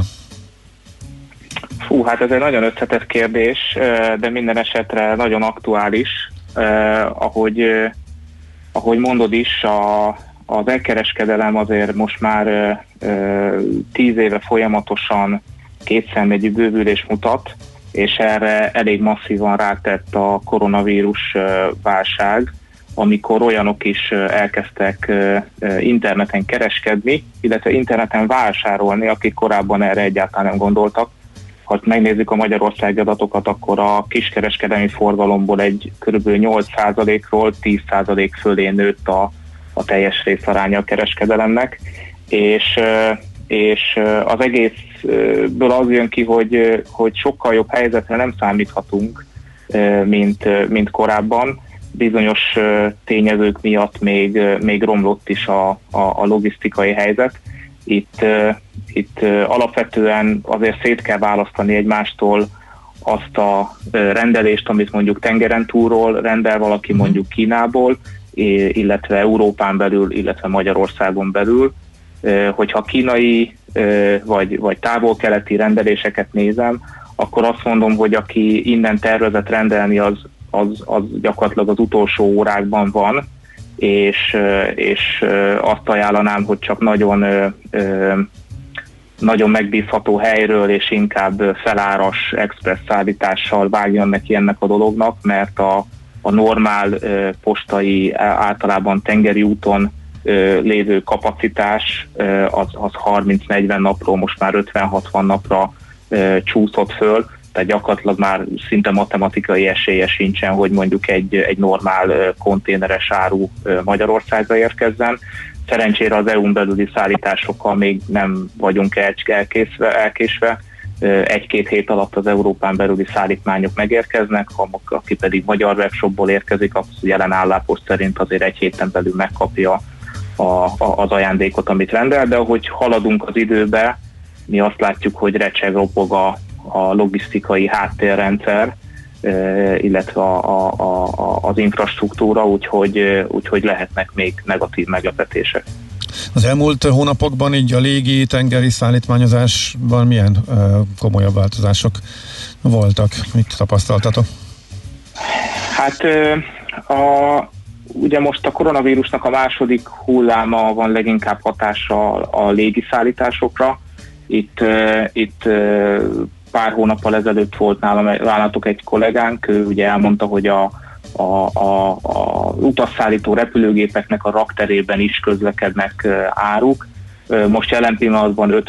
Fú, hát ez egy nagyon összetett kérdés, de minden esetre nagyon aktuális. Ahogy, ahogy mondod is, a, az elkereskedelem azért most már tíz éve folyamatosan kétszenmegyű bővülés mutat, és erre elég masszívan rátett a koronavírus válság, amikor olyanok is elkezdtek interneten kereskedni, illetve interneten vásárolni, akik korábban erre egyáltalán nem gondoltak. Ha megnézzük a magyarországi adatokat, akkor a kiskereskedelmi forgalomból egy kb. 8%-ról 10% fölé nőtt a, a teljes részaránya a kereskedelemnek, és, és az egészből az jön ki, hogy, hogy sokkal jobb helyzetre nem számíthatunk, mint, mint korábban. Bizonyos tényezők miatt még, még romlott is a, a, a logisztikai helyzet. Itt, itt alapvetően azért szét kell választani egymástól azt a rendelést, amit mondjuk tengeren túlról rendel valaki mondjuk Kínából, illetve Európán belül, illetve Magyarországon belül. Hogyha kínai vagy, vagy távol-keleti rendeléseket nézem, akkor azt mondom, hogy aki innen tervezett rendelni, az, az, az gyakorlatilag az utolsó órákban van, és, és azt ajánlanám, hogy csak nagyon nagyon megbízható helyről és inkább feláras express szállítással vágjon neki ennek a dolognak, mert a, a normál postai általában tengeri úton lévő kapacitás az, az 30-40 napról most már 50-60 napra csúszott föl, tehát gyakorlatilag már szinte matematikai esélye sincsen, hogy mondjuk egy, egy normál konténeres áru Magyarországra érkezzen. Szerencsére az EU-n belüli szállításokkal még nem vagyunk elkészve, elkésve. Egy-két hét alatt az Európán belüli szállítmányok megérkeznek, ha aki pedig magyar webshopból érkezik, az jelen állapot szerint azért egy héten belül megkapja a, a, az ajándékot, amit rendel, de ahogy haladunk az időbe, mi azt látjuk, hogy recseg ropog a, a logisztikai háttérrendszer, illetve a, a, a, az infrastruktúra, úgyhogy, úgyhogy lehetnek még negatív meglepetések. Az elmúlt hónapokban így a légi tengeri szállítmányozásban milyen ö, komolyabb változások voltak? Mit tapasztaltatok? Hát a, ugye most a koronavírusnak a második hulláma van leginkább hatása a légiszállításokra. Itt, itt pár hónappal ezelőtt volt nálam nálatok egy kollégánk, ő ugye elmondta, hogy a, a, a, a utasszállító repülőgépeknek a rakterében is közlekednek áruk. Most jelen pillanatban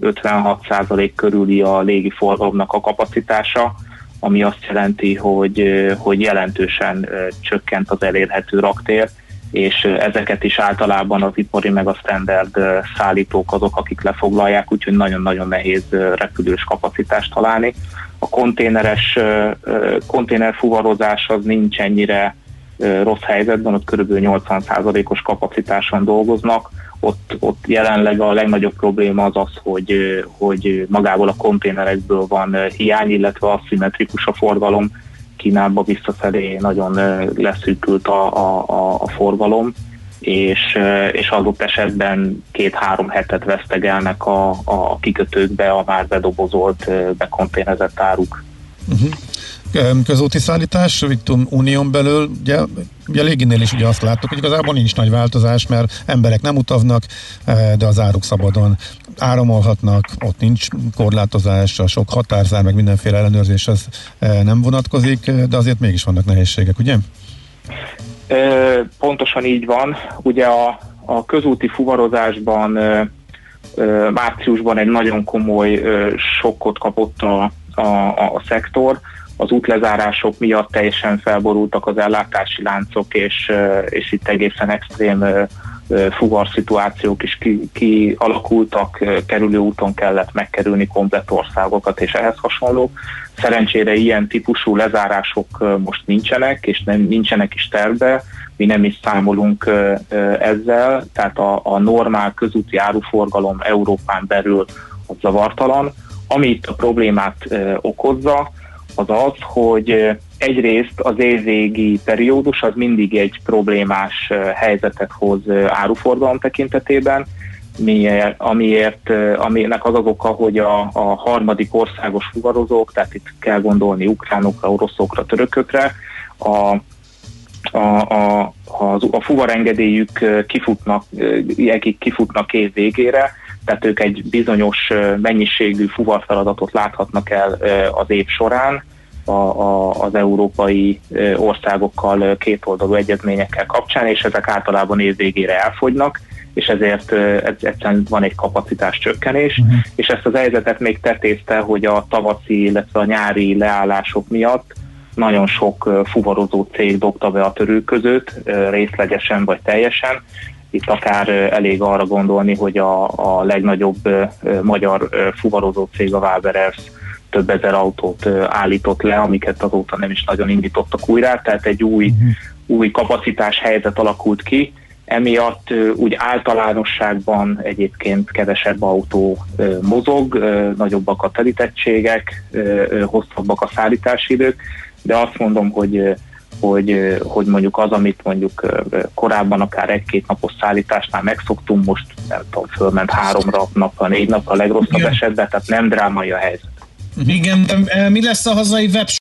50-56 százalék körüli a légiforgalomnak a kapacitása, ami azt jelenti, hogy, hogy jelentősen csökkent az elérhető raktér, és ezeket is általában az ipari meg a standard szállítók azok, akik lefoglalják, úgyhogy nagyon-nagyon nehéz repülős kapacitást találni. A konténeres konténerfuvarozás az nincs ennyire rossz helyzetben, ott kb. 80%-os kapacitáson dolgoznak, ott, ott jelenleg a legnagyobb probléma az az, hogy, hogy magából a konténerekből van hiány, illetve aszimmetrikus a forgalom, Kínába visszafelé nagyon leszűkült a, a, a forgalom, és, és adott esetben két-három hetet vesztegelnek a, a kikötőkbe a már bedobozolt, bekonténezett áruk. Uh-huh közúti szállítás, itt unión belül, ugye, ugye a léginél is ugye azt láttuk, hogy igazából nincs nagy változás, mert emberek nem utaznak, de az áruk szabadon áramolhatnak, ott nincs korlátozás, a sok határzár, meg mindenféle ellenőrzés az nem vonatkozik, de azért mégis vannak nehézségek, ugye? Pontosan így van. Ugye a, a közúti fuvarozásban márciusban egy nagyon komoly sokkot kapott a, a, a szektor, az útlezárások miatt teljesen felborultak az ellátási láncok, és, és itt egészen extrém fuvarszituációk is kialakultak, ki kerülő úton kellett megkerülni komplet országokat és ehhez hasonló. Szerencsére ilyen típusú lezárások most nincsenek, és nem, nincsenek is terve, mi nem is számolunk ezzel, tehát a, a normál közúti áruforgalom Európán belül az zavartalan. Ami itt a problémát okozza, az az, hogy egyrészt az évvégi periódus az mindig egy problémás helyzetet hoz áruforgalom tekintetében, miért, amiért, aminek az az oka, hogy a, a harmadik országos fuvarozók, tehát itt kell gondolni ukránokra, oroszokra, törökökre, a, a, a, a, a fuvarengedélyük kifutnak, kifutnak év végére, tehát ők egy bizonyos mennyiségű fuvarfeladatot láthatnak el az év során, a, a, az európai országokkal kétoldalú egyezményekkel kapcsán, és ezek általában év végére elfogynak, és ezért ez, egyszerűen van egy kapacitás csökkenés, uh-huh. és ezt az helyzetet még tetézte, hogy a tavaszi, illetve a nyári leállások miatt nagyon sok fuvarozó cég dobta be a törőközőt, részlegesen vagy teljesen, itt akár elég arra gondolni, hogy a, a legnagyobb magyar fuvarozó cég, a Waberers több ezer autót állított le, amiket azóta nem is nagyon indítottak újra, tehát egy új, uh-huh. új kapacitás helyzet alakult ki, emiatt úgy általánosságban egyébként kevesebb autó mozog, nagyobbak a telítettségek, hosszabbak a szállítási idők, de azt mondom, hogy hogy, hogy mondjuk az, amit mondjuk korábban akár egy-két napos szállításnál megszoktunk, most nem tudom, fölment háromra napra, négy napra a legrosszabb Igen. esetben, tehát nem drámai a helyzet. Igen, de mi lesz a hazai web